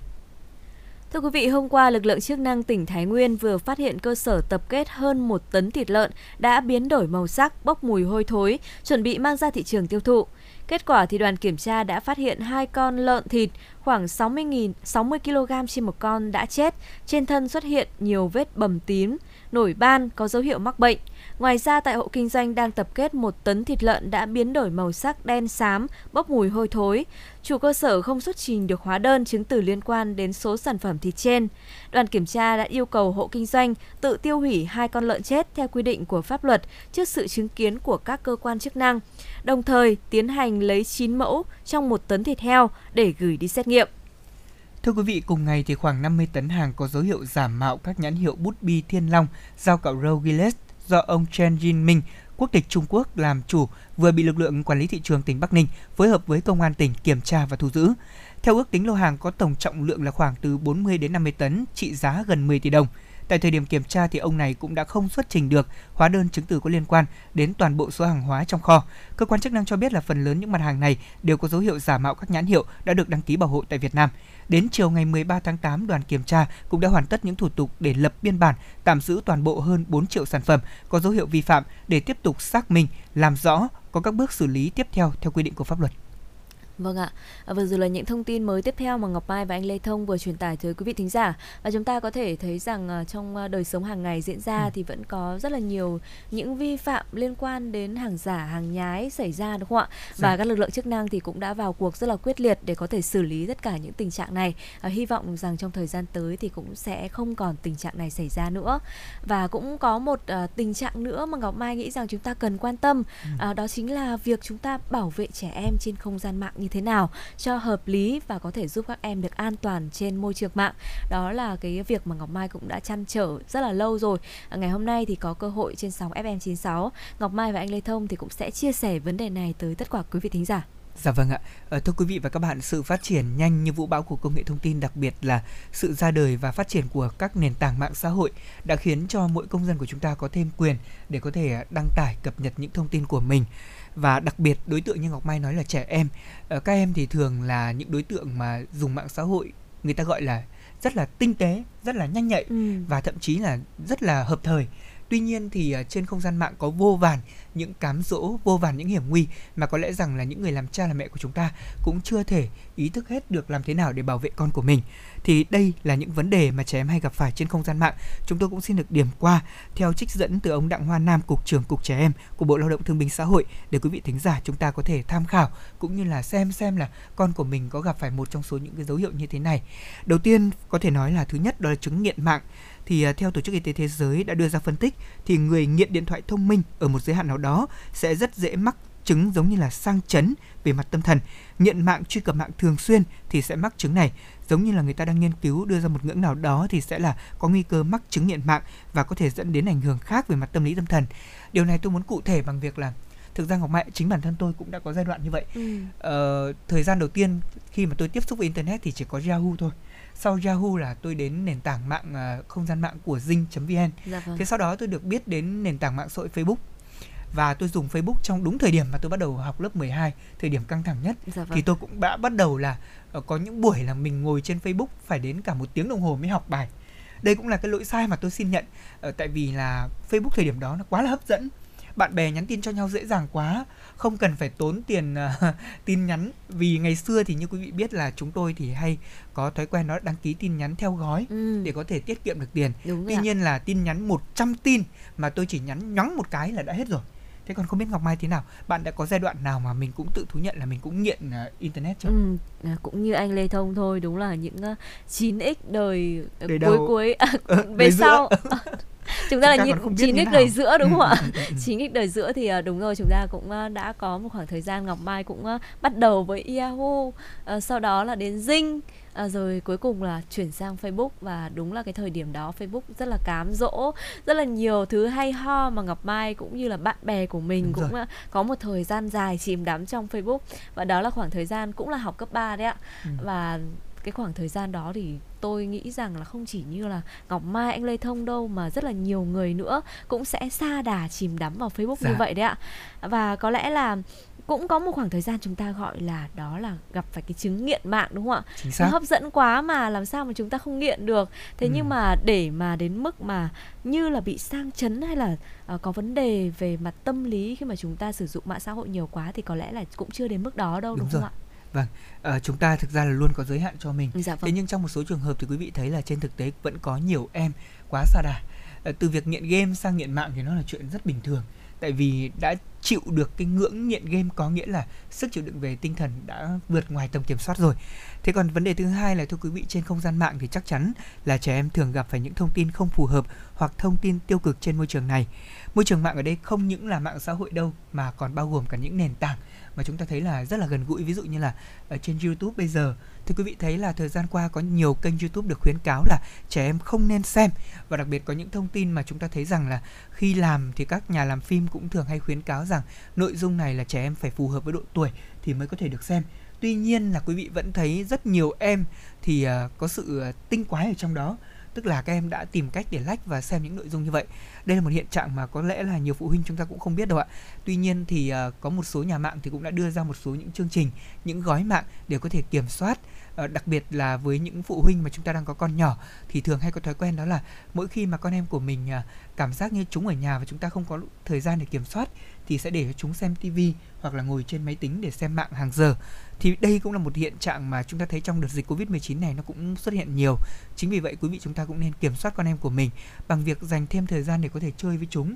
Thưa quý vị, hôm qua lực lượng chức năng tỉnh Thái Nguyên vừa phát hiện cơ sở tập kết hơn một tấn thịt lợn đã biến đổi màu sắc, bốc mùi hôi thối, chuẩn bị mang ra thị trường tiêu thụ. Kết quả thì đoàn kiểm tra đã phát hiện hai con lợn thịt khoảng 60 000 60 kg trên một con đã chết, trên thân xuất hiện nhiều vết bầm tím nổi ban, có dấu hiệu mắc bệnh. Ngoài ra tại hộ kinh doanh đang tập kết một tấn thịt lợn đã biến đổi màu sắc đen xám, bốc mùi hôi thối. Chủ cơ sở không xuất trình được hóa đơn chứng từ liên quan đến số sản phẩm thịt trên. Đoàn kiểm tra đã yêu cầu hộ kinh doanh tự tiêu hủy hai con lợn chết theo quy định của pháp luật trước sự chứng kiến của các cơ quan chức năng. Đồng thời tiến hành lấy 9 mẫu trong một tấn thịt heo để gửi đi xét nghiệm. Thưa quý vị, cùng ngày thì khoảng 50 tấn hàng có dấu hiệu giả mạo các nhãn hiệu bút bi Thiên Long, dao cạo râu Gillette do ông Chen Jin Minh, quốc tịch Trung Quốc làm chủ vừa bị lực lượng quản lý thị trường tỉnh Bắc Ninh phối hợp với công an tỉnh kiểm tra và thu giữ. Theo ước tính lô hàng có tổng trọng lượng là khoảng từ 40 đến 50 tấn, trị giá gần 10 tỷ đồng. Tại thời điểm kiểm tra thì ông này cũng đã không xuất trình được hóa đơn chứng từ có liên quan đến toàn bộ số hàng hóa trong kho. Cơ quan chức năng cho biết là phần lớn những mặt hàng này đều có dấu hiệu giả mạo các nhãn hiệu đã được đăng ký bảo hộ tại Việt Nam. Đến chiều ngày 13 tháng 8, đoàn kiểm tra cũng đã hoàn tất những thủ tục để lập biên bản tạm giữ toàn bộ hơn 4 triệu sản phẩm có dấu hiệu vi phạm để tiếp tục xác minh, làm rõ có các bước xử lý tiếp theo theo quy định của pháp luật. Vâng ạ, à, vừa rồi là những thông tin mới tiếp theo mà Ngọc Mai và anh Lê Thông vừa truyền tải tới quý vị thính giả và chúng ta có thể thấy rằng à, trong à, đời sống hàng ngày diễn ra Ừ. thì vẫn có rất là nhiều những vi phạm liên quan đến hàng giả, hàng nhái xảy ra đúng không ạ? Và Dạ. các lực lượng chức năng thì cũng đã vào cuộc rất là quyết liệt để có thể xử lý tất cả những tình trạng này. À, hy vọng rằng trong thời gian tới thì cũng sẽ không còn tình trạng này xảy ra nữa. Và cũng có một à, tình trạng nữa mà Ngọc Mai nghĩ rằng chúng ta cần quan tâm Ừ. à, đó chính là việc chúng ta bảo vệ trẻ em trên không gian mạng như thế nào cho hợp lý và có thể giúp các em được an toàn trên môi trường mạng đó là cái việc mà Ngọc Mai cũng đã chăn trở rất là lâu rồi à, ngày hôm nay thì có cơ hội trên sóng FM96 Ngọc Mai và anh Lê Thông thì cũng sẽ chia sẻ vấn đề này tới tất cả quý vị thính giả Dạ vâng ạ. Ờ, thưa quý vị và các bạn, sự phát triển nhanh như vũ bão của công nghệ thông tin, đặc biệt là sự ra đời và phát triển của các nền tảng mạng xã hội đã khiến cho mỗi công dân của chúng ta có thêm quyền để có thể đăng tải, cập nhật những thông tin của mình. Và đặc biệt đối tượng như Ngọc Mai nói là trẻ em. Ờ, các em thì thường là những đối tượng mà dùng mạng xã hội người ta gọi là rất là tinh tế, rất là nhanh nhạy ừ. và thậm chí là rất là hợp thời. Tuy nhiên thì à, trên không gian mạng có vô vàn những cám dỗ, vô vàn những hiểm nguy mà có lẽ rằng là những người làm cha làm mẹ của chúng ta cũng chưa thể ý thức hết được làm thế nào để bảo vệ con của mình. Thì đây là những vấn đề mà trẻ em hay gặp phải trên không gian mạng. Chúng tôi cũng xin được điểm qua theo trích dẫn từ ông Đặng Hoa Nam, cục trưởng cục trẻ em của Bộ Lao động Thương binh Xã hội để quý vị thính giả chúng ta có thể tham khảo cũng như là xem xem là con của mình có gặp phải một trong số những cái dấu hiệu như thế này. Đầu tiên có thể nói là thứ nhất đó là chứng nghiện mạng thì à, theo tổ chức y tế thế giới đã đưa ra phân tích thì người nghiện điện thoại thông minh ở một giới hạn nào đó sẽ rất dễ mắc chứng giống như là sang chấn về mặt tâm thần. Nghiện mạng truy cập mạng thường xuyên thì sẽ mắc chứng này. Giống như là người ta đang nghiên cứu đưa ra một ngưỡng nào đó thì sẽ là có nguy cơ mắc chứng nghiện mạng và có thể dẫn đến ảnh hưởng khác về mặt tâm lý tâm thần. Điều này tôi muốn cụ thể bằng việc là thực ra ngọc mai chính bản thân tôi cũng đã có giai đoạn như vậy. Ừ. Ờ, thời gian đầu tiên khi mà tôi tiếp xúc với internet thì chỉ có Yahoo thôi sau Yahoo là tôi đến nền tảng mạng à, không gian mạng của Zing.vn Dạ vâng. Thế sau đó tôi được biết đến nền tảng mạng xã hội Facebook và tôi dùng Facebook trong đúng thời điểm mà tôi bắt đầu học lớp 12, thời điểm căng thẳng nhất Dạ vâng. thì tôi cũng đã bắt đầu là ờ, có những buổi là mình ngồi trên Facebook phải đến cả một tiếng đồng hồ mới học bài. Đây cũng là cái lỗi sai mà tôi xin nhận ờ, tại vì là Facebook thời điểm đó nó quá là hấp dẫn. Bạn bè nhắn tin cho nhau dễ dàng quá, không cần phải tốn tiền ờ, [LAUGHS] tin nhắn vì ngày xưa thì như quý vị biết là chúng tôi thì hay có thói quen đó đăng ký tin nhắn theo gói Ừ. để có thể tiết kiệm được tiền. Đúng Tuy ạ. nhiên là tin nhắn 100 tin mà tôi chỉ nhắn nhoáng một cái là đã hết rồi. Thế còn không biết Ngọc Mai thế nào? Bạn đã có giai đoạn nào mà mình cũng tự thú nhận là mình cũng nghiện à, internet chưa? Ừ, à, cũng như anh Lê Thông thôi đúng là những uh, 9x đời Đời cuối đầu. cuối à, Ờ, về sau [LAUGHS] chúng ta là những 9x nào. đời giữa đúng không ạ [LAUGHS] ừ. 9x đời giữa thì à, đúng rồi chúng ta cũng đã có một khoảng thời gian Ngọc Mai cũng bắt đầu với Yahoo à, sau đó là đến Zing à, rồi cuối cùng là chuyển sang Facebook và đúng là cái thời điểm đó Facebook rất là cám dỗ rất là nhiều thứ hay ho mà Ngọc Mai cũng như là bạn bè của mình Đúng cũng rồi. có một thời gian dài chìm đắm trong Facebook và đó là khoảng thời gian cũng là học cấp 3 đấy ạ Ừ. và cái khoảng thời gian đó thì tôi nghĩ rằng là không chỉ như là Ngọc Mai anh Lê Thông đâu mà rất là nhiều người nữa cũng sẽ xa đà chìm đắm vào Facebook như Dạ. vậy đấy ạ và có lẽ là cũng có một khoảng thời gian chúng ta gọi là đó là gặp phải cái chứng nghiện mạng đúng không ạ Chính nó xác. hấp dẫn quá mà làm sao mà chúng ta không nghiện được thế Ừ. nhưng mà để mà đến mức mà như là bị sang chấn hay là ờ, có vấn đề về mặt tâm lý khi mà chúng ta sử dụng mạng xã hội nhiều quá thì có lẽ là cũng chưa đến mức đó đâu đúng, Đúng không rồi. Ạ Ờ, chúng ta thực ra là luôn có giới hạn cho mình. dạ Thế vâng nhưng trong một số trường hợp thì quý vị thấy là trên thực tế vẫn có nhiều em quá xa đà. ờ, từ việc nghiện game sang nghiện mạng thì nó là chuyện rất bình thường tại vì đã chịu được cái ngưỡng nghiện game có nghĩa là sức chịu đựng về tinh thần đã vượt ngoài tầm kiểm soát rồi thế còn vấn đề thứ hai là thưa quý vị trên không gian mạng thì chắc chắn là trẻ em thường gặp phải những thông tin không phù hợp hoặc thông tin tiêu cực trên môi trường này môi trường mạng ở đây không những là mạng xã hội đâu mà còn bao gồm cả những nền tảng mà chúng ta thấy là rất là gần gũi. Ví dụ như là ở trên YouTube bây giờ thì quý vị thấy là thời gian qua có nhiều kênh YouTube được khuyến cáo là trẻ em không nên xem. Và đặc biệt có những thông tin mà chúng ta thấy rằng là khi làm thì các nhà làm phim cũng thường hay khuyến cáo rằng nội dung này là trẻ em phải phù hợp với độ tuổi thì mới có thể được xem. Tuy nhiên là quý vị vẫn thấy rất nhiều em thì uh, có sự uh, tinh quái ở trong đó tức là các em đã tìm cách để lách và xem những nội dung như vậy. Đây là một hiện trạng mà có lẽ là nhiều phụ huynh chúng ta cũng không biết đâu ạ. Tuy nhiên thì uh, có một số nhà mạng thì cũng đã đưa ra một số những chương trình những gói mạng để có thể kiểm soát Ờ, đặc biệt là với những phụ huynh mà chúng ta đang có con nhỏ thì thường hay có thói quen đó là mỗi khi mà con em của mình à, cảm giác như chúng ở nhà và chúng ta không có thời gian để kiểm soát thì sẽ để cho chúng xem tivi hoặc là ngồi trên máy tính để xem mạng hàng giờ thì đây cũng là một hiện trạng mà chúng ta thấy trong đợt dịch Covid-19 này nó cũng xuất hiện nhiều. Chính vì vậy quý vị chúng ta cũng nên kiểm soát con em của mình bằng việc dành thêm thời gian để có thể chơi với chúng,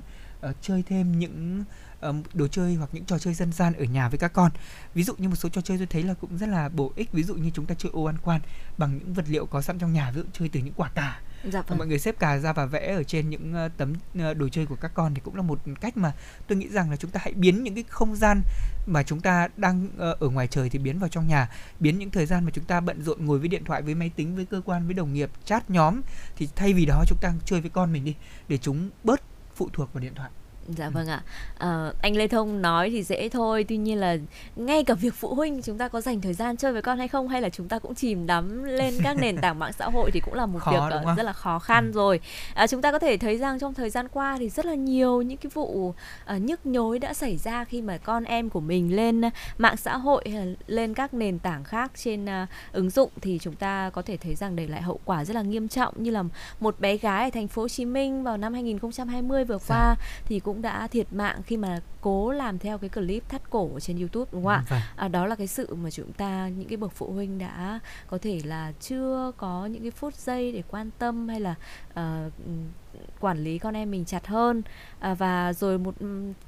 uh, chơi thêm những uh, đồ chơi hoặc những trò chơi dân gian ở nhà với các con. Ví dụ như một số trò chơi tôi thấy là cũng rất là bổ ích, ví dụ như chúng ta chơi ô ăn quan bằng những vật liệu có sẵn trong nhà, ví dụ chơi từ những quả cà Dạ vâng. mọi người xếp cà ra và vẽ ở trên những ờ, tấm ờ, đồ chơi của các con thì cũng là một cách mà tôi nghĩ rằng là chúng ta hãy biến những cái không gian mà chúng ta đang ờ, ở ngoài trời thì biến vào trong nhà biến những thời gian mà chúng ta bận rộn ngồi với điện thoại với máy tính với cơ quan với đồng nghiệp chat nhóm thì thay vì đó chúng ta chơi với con mình đi để chúng bớt phụ thuộc vào điện thoại. Dạ vâng ạ. À, anh Lê Thông nói thì dễ thôi, tuy nhiên là ngay cả việc phụ huynh chúng ta có dành thời gian chơi với con hay không hay là chúng ta cũng chìm đắm lên các nền tảng mạng xã hội thì cũng là một Khó, việc không? rất là khó khăn Ừ. rồi. À, chúng ta có thể thấy rằng trong thời gian qua thì rất là nhiều những cái vụ ờ, nhức nhối đã xảy ra khi mà con em của mình lên mạng xã hội hay là lên các nền tảng khác trên ờ, ứng dụng thì chúng ta có thể thấy rằng để lại hậu quả rất là nghiêm trọng như là một bé gái ở thành phố Hồ Chí Minh vào năm 2020 vừa qua thì cũng đã thiệt mạng khi mà cố làm theo cái clip thắt cổ trên YouTube đúng không ạ? Vâng. À, đó là cái sự mà chúng ta những cái bậc phụ huynh đã có thể là chưa có những cái phút giây để quan tâm hay là ừm, quản lý con em mình chặt hơn à, và rồi một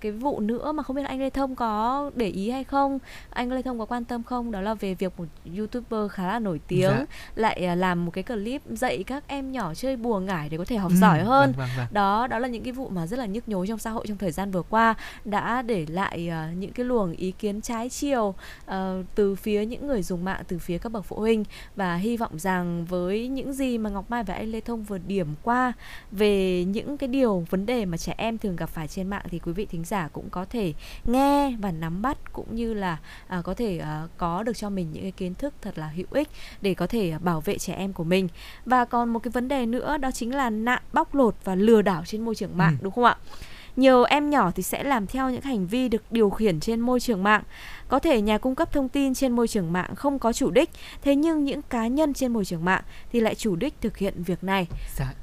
cái vụ nữa mà không biết anh Lê Thông có để ý hay không anh Lê Thông có quan tâm không đó là về việc một youtuber khá là nổi tiếng Dạ. lại à, làm một cái clip dạy các em nhỏ chơi bùa ngải để có thể học Ừ, giỏi hơn vâng, vâng, vâng. đó đó là những cái vụ mà rất là nhức nhối trong xã hội trong thời gian vừa qua đã để lại ờ, những cái luồng ý kiến trái chiều ờ, từ phía những người dùng mạng từ phía các bậc phụ huynh và hy vọng rằng với những gì mà Ngọc Mai và anh Lê Thông vừa điểm qua về những cái điều vấn đề mà trẻ em thường gặp phải trên mạng thì quý vị thính giả cũng có thể nghe và nắm bắt cũng như là à, có thể à, có được cho mình những cái kiến thức thật là hữu ích để có thể à, bảo vệ trẻ em của mình và còn một cái vấn đề nữa đó chính là nạn bóc lột và lừa đảo trên môi trường mạng Ừ. đúng không ạ nhiều em nhỏ thì sẽ làm theo những hành vi được điều khiển trên môi trường mạng có thể nhà cung cấp thông tin trên môi trường mạng không có chủ đích thế nhưng những cá nhân trên môi trường mạng thì lại chủ đích thực hiện việc này Dạ.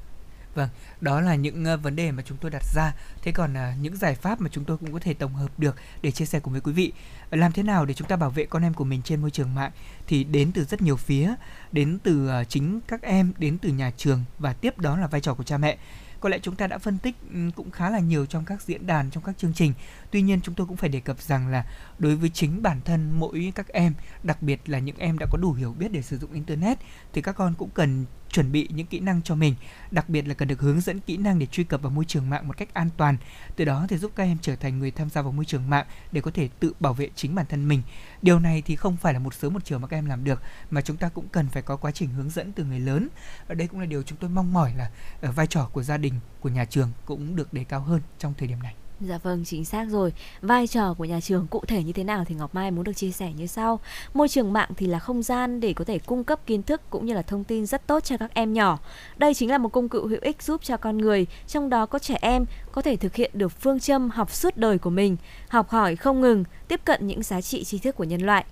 Vâng, đó là những uh, vấn đề mà chúng tôi đặt ra. Thế còn uh, những giải pháp mà chúng tôi cũng có thể tổng hợp được để chia sẻ cùng với quý vị. Làm thế nào để chúng ta bảo vệ con em của mình trên môi trường mạng thì đến từ rất nhiều phía, đến từ uh, chính các em, đến từ nhà trường và tiếp đó là vai trò của cha mẹ. Có lẽ chúng ta đã phân tích ừ, cũng khá là nhiều trong các diễn đàn, trong các chương trình. Tuy nhiên chúng tôi cũng phải đề cập rằng là đối với chính bản thân mỗi các em, đặc biệt là những em đã có đủ hiểu biết để sử dụng internet thì các con cũng cần chuẩn bị những kỹ năng cho mình. Đặc biệt là cần được hướng dẫn kỹ năng để truy cập vào môi trường mạng một cách an toàn. Từ đó thì giúp các em trở thành người tham gia vào môi trường mạng để có thể tự bảo vệ chính bản thân mình. Điều này thì không phải là một sớm một chiều mà các em làm được mà chúng ta cũng cần phải có quá trình hướng dẫn từ người lớn. Ở đây cũng là điều chúng tôi mong mỏi là ờ, vai trò của gia đình của nhà trường cũng được đề cao hơn trong thời điểm này. Dạ vâng, chính xác rồi. Vai trò của nhà trường cụ thể như thế nào thì Ngọc Mai muốn được chia sẻ như sau. Môi trường mạng thì là không gian để có thể cung cấp kiến thức cũng như là thông tin rất tốt cho các em nhỏ. Đây chính là một công cụ hữu ích giúp cho con người, trong đó có trẻ em, có thể thực hiện được phương châm học suốt đời của mình, học hỏi không ngừng, tiếp cận những giá trị tri thức của nhân loại.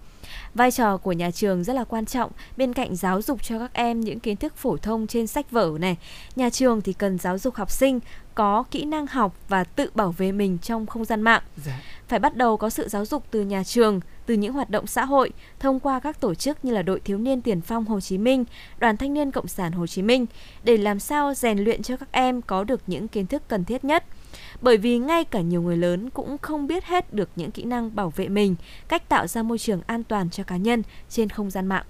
Vai trò của nhà trường rất là quan trọng bên cạnh giáo dục cho các em những kiến thức phổ thông trên sách vở này. Nhà trường thì cần giáo dục học sinh có kỹ năng học và tự bảo vệ mình trong không gian mạng. Dạ. Phải bắt đầu có sự giáo dục từ nhà trường, từ những hoạt động xã hội thông qua các tổ chức như là Đội Thiếu niên Tiền phong Hồ Chí Minh, Đoàn Thanh niên Cộng sản Hồ Chí Minh để làm sao rèn luyện cho các em có được những kiến thức cần thiết nhất. Bởi vì ngay cả nhiều người lớn cũng không biết hết được những kỹ năng bảo vệ mình, cách tạo ra môi trường an toàn cho cá nhân trên không gian mạng.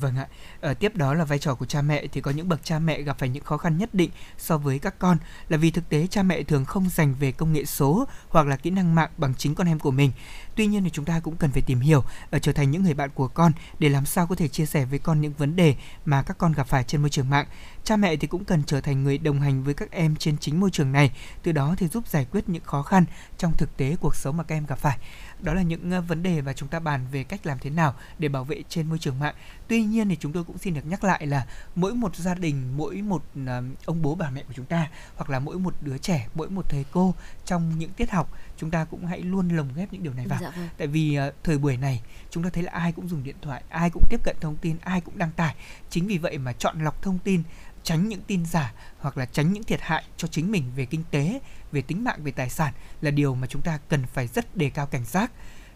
Vâng ạ. ở tiếp đó là vai trò của cha mẹ thì có những bậc cha mẹ gặp phải những khó khăn nhất định so với các con là vì thực tế cha mẹ thường không dành về công nghệ số hoặc là kỹ năng mạng bằng chính con em của mình. Tuy nhiên thì chúng ta cũng cần phải tìm hiểu ở trở thành những người bạn của con để làm sao có thể chia sẻ với con những vấn đề mà các con gặp phải trên môi trường mạng. Cha mẹ thì cũng cần trở thành người đồng hành với các em trên chính môi trường này, từ đó thì giúp giải quyết những khó khăn trong thực tế cuộc sống mà các em gặp phải đó là những ờ, vấn đề và chúng ta bàn về cách làm thế nào để bảo vệ trên môi trường mạng. Tuy nhiên thì chúng tôi cũng xin được nhắc lại là mỗi một gia đình mỗi một ờ, ông bố bà mẹ của chúng ta hoặc là mỗi một đứa trẻ mỗi một thầy cô trong những tiết học chúng ta cũng hãy luôn lồng ghép những điều này vào. Dạ vâng. tại vì ờ, thời buổi này chúng ta thấy là ai cũng dùng điện thoại ai cũng tiếp cận thông tin ai cũng đăng tải. Chính vì vậy mà chọn lọc thông tin tránh những tin giả hoặc là tránh những thiệt hại cho chính mình về kinh tế về tính mạng về tài sản là điều mà chúng ta cần phải rất đề cao cảnh giác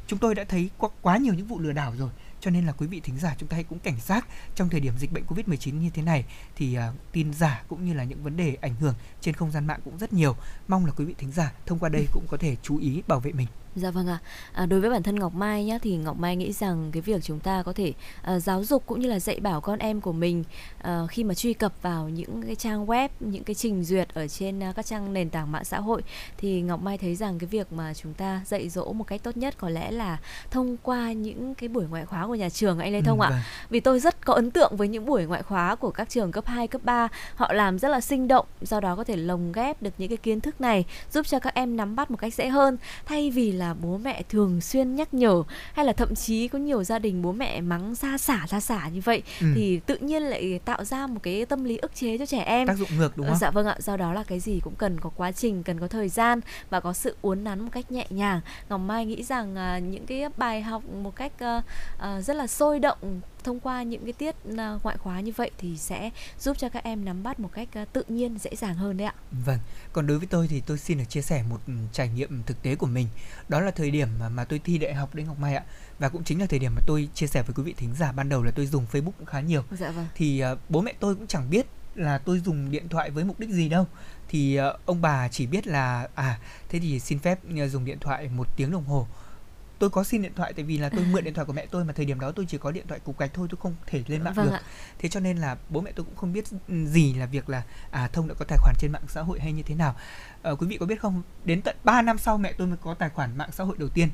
chúng tôi đã thấy có quá nhiều những vụ lừa đảo rồi cho nên là quý vị thính giả chúng ta hãy cũng cảnh giác trong thời điểm dịch bệnh Covid-19 như thế này thì uh, tin giả cũng như là những vấn đề ảnh hưởng trên không gian mạng cũng rất nhiều. Mong là quý vị thính giả thông qua đây cũng có thể chú ý bảo vệ mình. Dạ vâng ạ. À, đối với bản thân Ngọc Mai nhá thì Ngọc Mai nghĩ rằng cái việc chúng ta có thể à, giáo dục cũng như là dạy bảo con em của mình à, khi mà truy cập vào những cái trang web, những cái trình duyệt ở trên à, các trang nền tảng mạng xã hội thì Ngọc Mai thấy rằng cái việc mà chúng ta dạy dỗ một cách tốt nhất có lẽ là thông qua những cái buổi ngoại khóa của nhà trường anh Lê Thông ạ. vâng. Vì tôi rất có ấn tượng với những buổi ngoại khóa của các trường cấp 2, cấp 3 Họ làm rất là sinh động Do đó có thể lồng ghép được những cái kiến thức này Giúp cho các em nắm bắt một cách dễ hơn Thay vì là bố mẹ thường xuyên nhắc nhở Hay là thậm chí có nhiều gia đình bố mẹ mắng ra xả ra xả như vậy Ừ. Thì tự nhiên lại tạo ra một cái tâm lý ức chế cho trẻ em Tác dụng ngược đúng Ờ, không? Dạ vâng ạ, do đó là cái gì cũng cần có quá trình, cần có thời gian và có sự uốn nắn một cách nhẹ nhàng. Ngọc Mai nghĩ rằng à, những cái bài học một cách à, à, rất là sôi động thông qua những cái tiết à, ngoại khóa như vậy thì sẽ giúp cho các em nắm bắt một cách à, tự nhiên, dễ dàng hơn đấy ạ. Vâng, còn đối với tôi thì tôi xin được chia sẻ một trải nghiệm thực tế của mình. Đó là thời điểm mà, mà tôi thi đại học đấy Ngọc Mai ạ. Và cũng chính là thời điểm mà tôi chia sẻ với quý vị thính giả ban đầu là tôi dùng Facebook cũng khá nhiều. Dạ vâng. Thì ờ, bố mẹ tôi cũng chẳng biết là tôi dùng điện thoại với mục đích gì đâu. Thì ông bà chỉ biết là à thế thì xin phép dùng điện thoại một tiếng đồng hồ. Tôi có xin điện thoại tại vì là tôi mượn [LAUGHS] điện thoại của mẹ tôi mà thời điểm đó tôi chỉ có điện thoại cục gạch thôi tôi không thể lên mạng Vâng được. ạ. thế cho nên là bố mẹ tôi cũng không biết gì là việc là à thông đã có tài khoản trên mạng xã hội hay như thế nào. Ờ, quý vị có biết không? Đến tận 3 năm sau mẹ tôi mới có tài khoản mạng xã hội đầu tiên.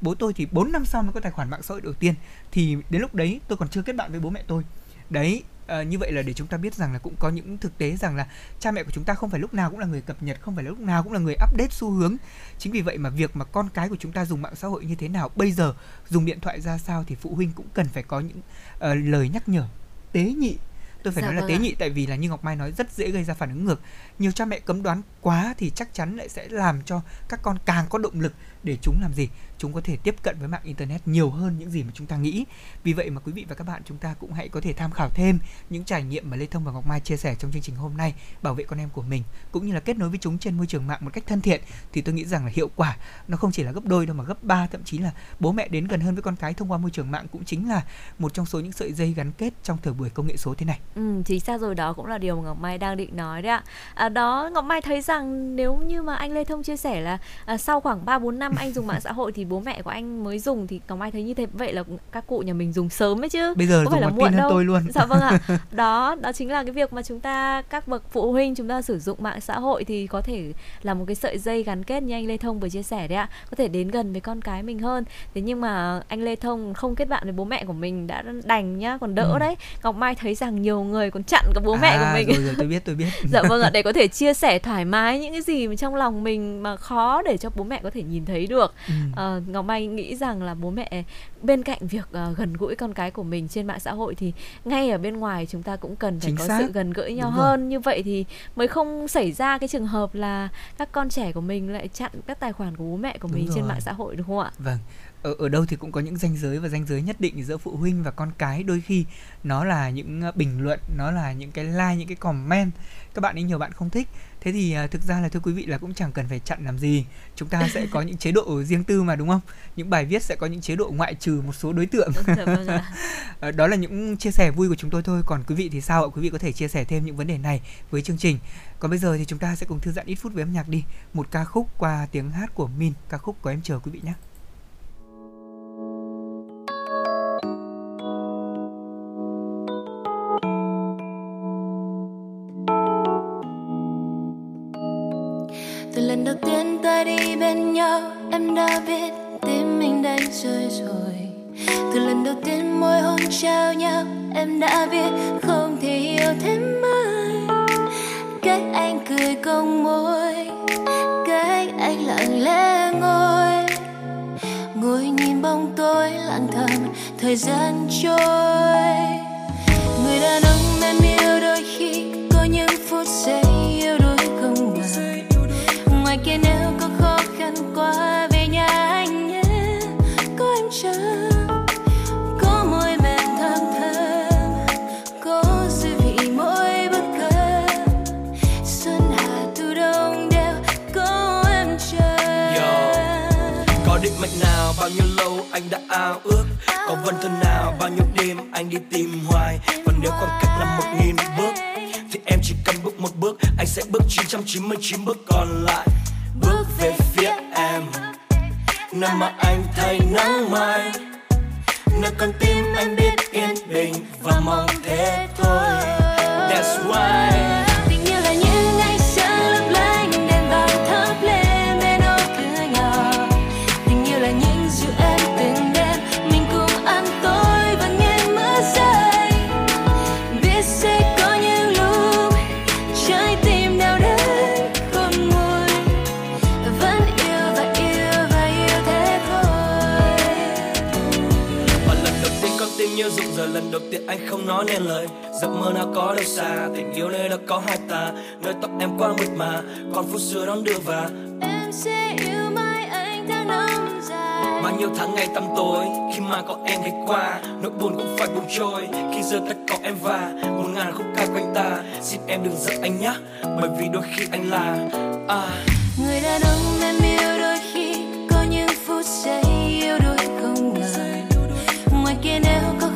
Bố tôi thì 4 năm sau mới có tài khoản mạng xã hội đầu tiên. Thì đến lúc đấy tôi còn chưa kết bạn với bố mẹ tôi. Đấy ờ, như vậy là để chúng ta biết rằng là cũng có những thực tế rằng là cha mẹ của chúng ta không phải lúc nào cũng là người cập nhật không phải lúc nào cũng là người update xu hướng. Chính vì vậy mà việc mà con cái của chúng ta dùng mạng xã hội như thế nào bây giờ dùng điện thoại ra sao thì phụ huynh cũng cần phải có những ờ, lời nhắc nhở tế nhị. Tôi phải Dạ nói là vâng tế ạ. nhị tại vì là như ngọc mai nói rất dễ gây ra phản ứng ngược. Nhiều cha mẹ cấm đoán quá thì chắc chắn lại sẽ làm cho các con càng có động lực để chúng làm gì chúng có thể tiếp cận với mạng internet nhiều hơn những gì mà chúng ta nghĩ vì vậy mà quý vị và các bạn chúng ta cũng hãy có thể tham khảo thêm những trải nghiệm mà lê thông và ngọc mai chia sẻ trong chương trình hôm nay bảo vệ con em của mình cũng như là kết nối với chúng trên môi trường mạng một cách thân thiện thì tôi nghĩ rằng là hiệu quả nó không chỉ là gấp đôi đâu mà gấp ba thậm chí là bố mẹ đến gần hơn với con cái thông qua môi trường mạng cũng chính là một trong số những sợi dây gắn kết trong thời buổi công nghệ số thế này Ừ, chính xác rồi đó cũng là điều mà Ngọc Mai đang định nói đấy ạ. À, đó Ngọc Mai thấy rằng nếu như mà anh Lê Thông chia sẻ là à, sau khoảng 3 4 năm anh dùng mạng xã hội thì bố mẹ của anh mới dùng thì Ngọc Mai thấy như thế vậy là các cụ nhà mình dùng sớm ấy chứ. bây giờ Có phải là muộn đâu. tôi luôn Dạ vâng ạ. [LAUGHS] Đó, đó chính là cái việc mà chúng ta các bậc phụ huynh chúng ta sử dụng mạng xã hội thì có thể là một cái sợi dây gắn kết như anh Lê Thông vừa chia sẻ đấy ạ. Có thể đến gần với con cái mình hơn. Thế nhưng mà anh Lê Thông không kết bạn với bố mẹ của mình đã đành nhá, còn đỡ Ừ. đấy. Ngọc Mai thấy rằng nhiều người còn chặn cả bố mẹ à, của mình. rồi rồi tôi biết tôi biết dạ vâng ạ [LAUGHS] để có thể chia sẻ thoải mái những cái gì mà trong lòng mình mà khó để cho bố mẹ có thể nhìn thấy được Ừ. Ờ, ngọc mai nghĩ rằng là bố mẹ bên cạnh việc ờ, gần gũi con cái của mình trên mạng xã hội thì ngay ở bên ngoài chúng ta cũng cần phải Chính có xác. sự gần gũi nhau Đúng rồi. hơn như vậy thì mới không xảy ra cái trường hợp là các con trẻ của mình lại chặn các tài khoản của bố mẹ của Đúng mình trên rồi. mạng xã hội đúng không ạ? Vâng, ở ở đâu thì cũng có những ranh giới và ranh giới nhất định giữa phụ huynh và con cái. Đôi khi nó là những ờ, bình luận, nó là những cái like, những cái comment. Các bạn ấy nhiều bạn không thích. Thế thì ờ, thực ra là thưa quý vị là cũng chẳng cần phải chặn làm gì. Chúng ta sẽ có [LAUGHS] những chế độ riêng tư mà đúng không? Những bài viết sẽ có những chế độ ngoại trừ một số đối tượng. Vâng. [LAUGHS] Ờ, Đó là những chia sẻ vui của chúng tôi thôi. Còn quý vị thì sao ạ? Quý vị có thể chia sẻ thêm những vấn đề này với chương trình. Còn bây giờ thì chúng ta sẽ cùng thư giãn ít phút với âm nhạc đi. Một ca khúc qua tiếng hát của Min. Ca khúc có em chờ quý vị nhé. Từ lần đầu tiên ta đi bên nhau, em đã biết tim mình đánh rơi rồi. Từ lần đầu tiên môi hôn trao nhau, em đã biết không thể yêu thêm ai. Cách anh cười cong môi, cách anh lặng lẽ ngồi. Ngồi nhìn bóng tối lặng thầm, thời gian trôi. Ao ước. Có vân thân nào, bao nhiêu đêm anh đi tìm hoài. Và nếu khoảng cách là một nghìn bước, Thì em chỉ cần bước một bước, Anh sẽ bước 999 bước còn lại. Bước về phía em, Nơi mà anh thấy nắng mai. Nơi con tim anh biết yên bình Và mong thế thôi. That's why. Anh không nói nên lời Giấc mơ nào có đâu xa. Tình yêu nơi đó có hai ta Nơi tóc em quá mượt mà. Còn phút xưa đón đưa và em sẽ yêu mãi anh tháng năm dài. Bao nhiêu tháng ngày tăm tối Khi mà có em đi qua. Nỗi buồn cũng phải buông trôi Khi giờ tất có em và. Một ngàn khúc ca quanh ta Xin em đừng giận anh nhé Bởi vì đôi khi anh là à, người đàn ông em yêu đôi khi có những phút giây yêu đuối không ngờ. Ngoài kia nếu có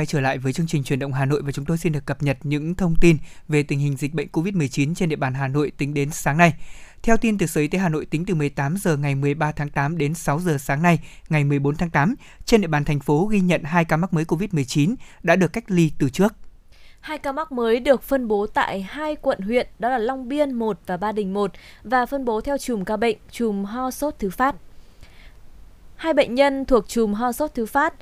quay trở lại với chương trình truyền động Hà Nội và chúng tôi xin được cập nhật những thông tin về tình hình dịch bệnh COVID-19 trên địa bàn Hà Nội tính đến sáng nay. Theo tin từ Sở Y tế Hà Nội tính từ 18 giờ ngày 13 tháng 8 đến 6 giờ sáng nay, ngày 14 tháng 8, trên địa bàn thành phố ghi nhận 2 ca mắc mới COVID-19 đã được cách ly từ trước. Hai ca mắc mới được phân bố tại hai quận huyện đó là Long Biên 1 và Ba Đình 1 và phân bố theo chùm ca bệnh, chùm ho sốt thứ phát. Hai bệnh nhân thuộc chùm ho sốt thứ phát.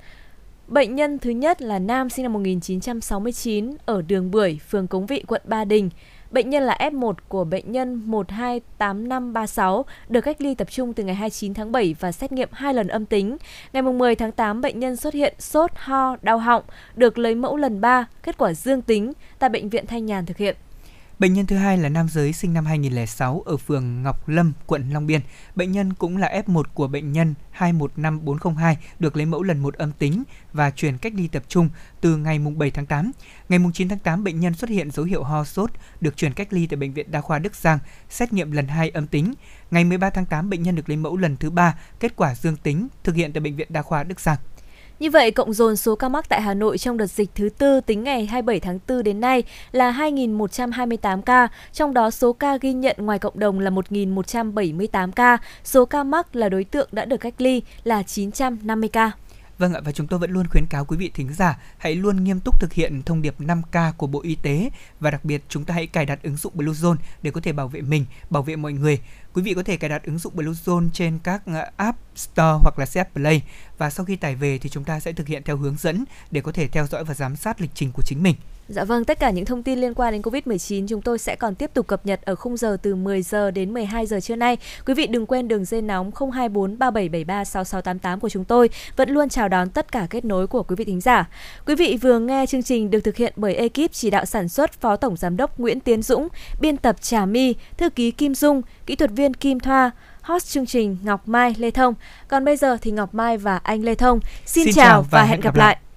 Bệnh nhân thứ nhất là nam sinh năm 1969 ở đường Bưởi, phường Cống Vị, quận Ba Đình. Bệnh nhân là F1 của bệnh nhân 128536 được cách ly tập trung từ ngày 29 tháng 7 và xét nghiệm hai lần âm tính. Ngày 10 tháng 8, bệnh nhân xuất hiện sốt, ho, đau họng, được lấy mẫu lần 3, kết quả dương tính tại Bệnh viện Thanh Nhàn thực hiện. Bệnh nhân thứ hai là nam giới sinh năm 2006 ở phường Ngọc Lâm, quận Long Biên. Bệnh nhân cũng là F1 của bệnh nhân 215402 được lấy mẫu lần một âm tính và chuyển cách ly tập trung từ ngày 7 tháng 8. Ngày 9 tháng 8, bệnh nhân xuất hiện dấu hiệu ho sốt, được chuyển cách ly tại Bệnh viện Đa khoa Đức Giang, xét nghiệm lần 2 âm tính. Ngày 13 tháng 8, bệnh nhân được lấy mẫu lần thứ 3, kết quả dương tính, thực hiện tại Bệnh viện Đa khoa Đức Giang. Như vậy, cộng dồn số ca mắc tại Hà Nội trong đợt dịch thứ tư tính ngày 27 tháng 4 đến nay là 2.128 ca, trong đó số ca ghi nhận ngoài cộng đồng là 1.178 ca, số ca mắc là đối tượng đã được cách ly là 950 ca. Vâng ạ, và chúng tôi vẫn luôn khuyến cáo quý vị thính giả hãy luôn nghiêm túc thực hiện thông điệp 5K của Bộ Y tế và đặc biệt chúng ta hãy cài đặt ứng dụng Bluezone để có thể bảo vệ mình, bảo vệ mọi người. Quý vị có thể cài đặt ứng dụng Bluezone trên các ờ, App Store hoặc là CF Play và sau khi tải về thì chúng ta sẽ thực hiện theo hướng dẫn để có thể theo dõi và giám sát lịch trình của chính mình. Dạ vâng, tất cả những thông tin liên quan đến Covid-19 chúng tôi sẽ còn tiếp tục cập nhật ở khung giờ từ 10 giờ đến 12 giờ trưa nay. Quý vị đừng quên đường dây nóng 024 3773 6688 của chúng tôi vẫn luôn chào đón tất cả kết nối của quý vị thính giả. Quý vị vừa nghe chương trình được thực hiện bởi ekip chỉ đạo sản xuất Phó Tổng Giám đốc Nguyễn Tiến Dũng, biên tập Trà My, thư ký Kim Dung, kỹ thuật viên Kim Thoa, host chương trình Ngọc Mai Lê Thông. Còn bây giờ thì Ngọc Mai và anh Lê Thông xin, Xin chào chào và và hẹn gặp lại. lại.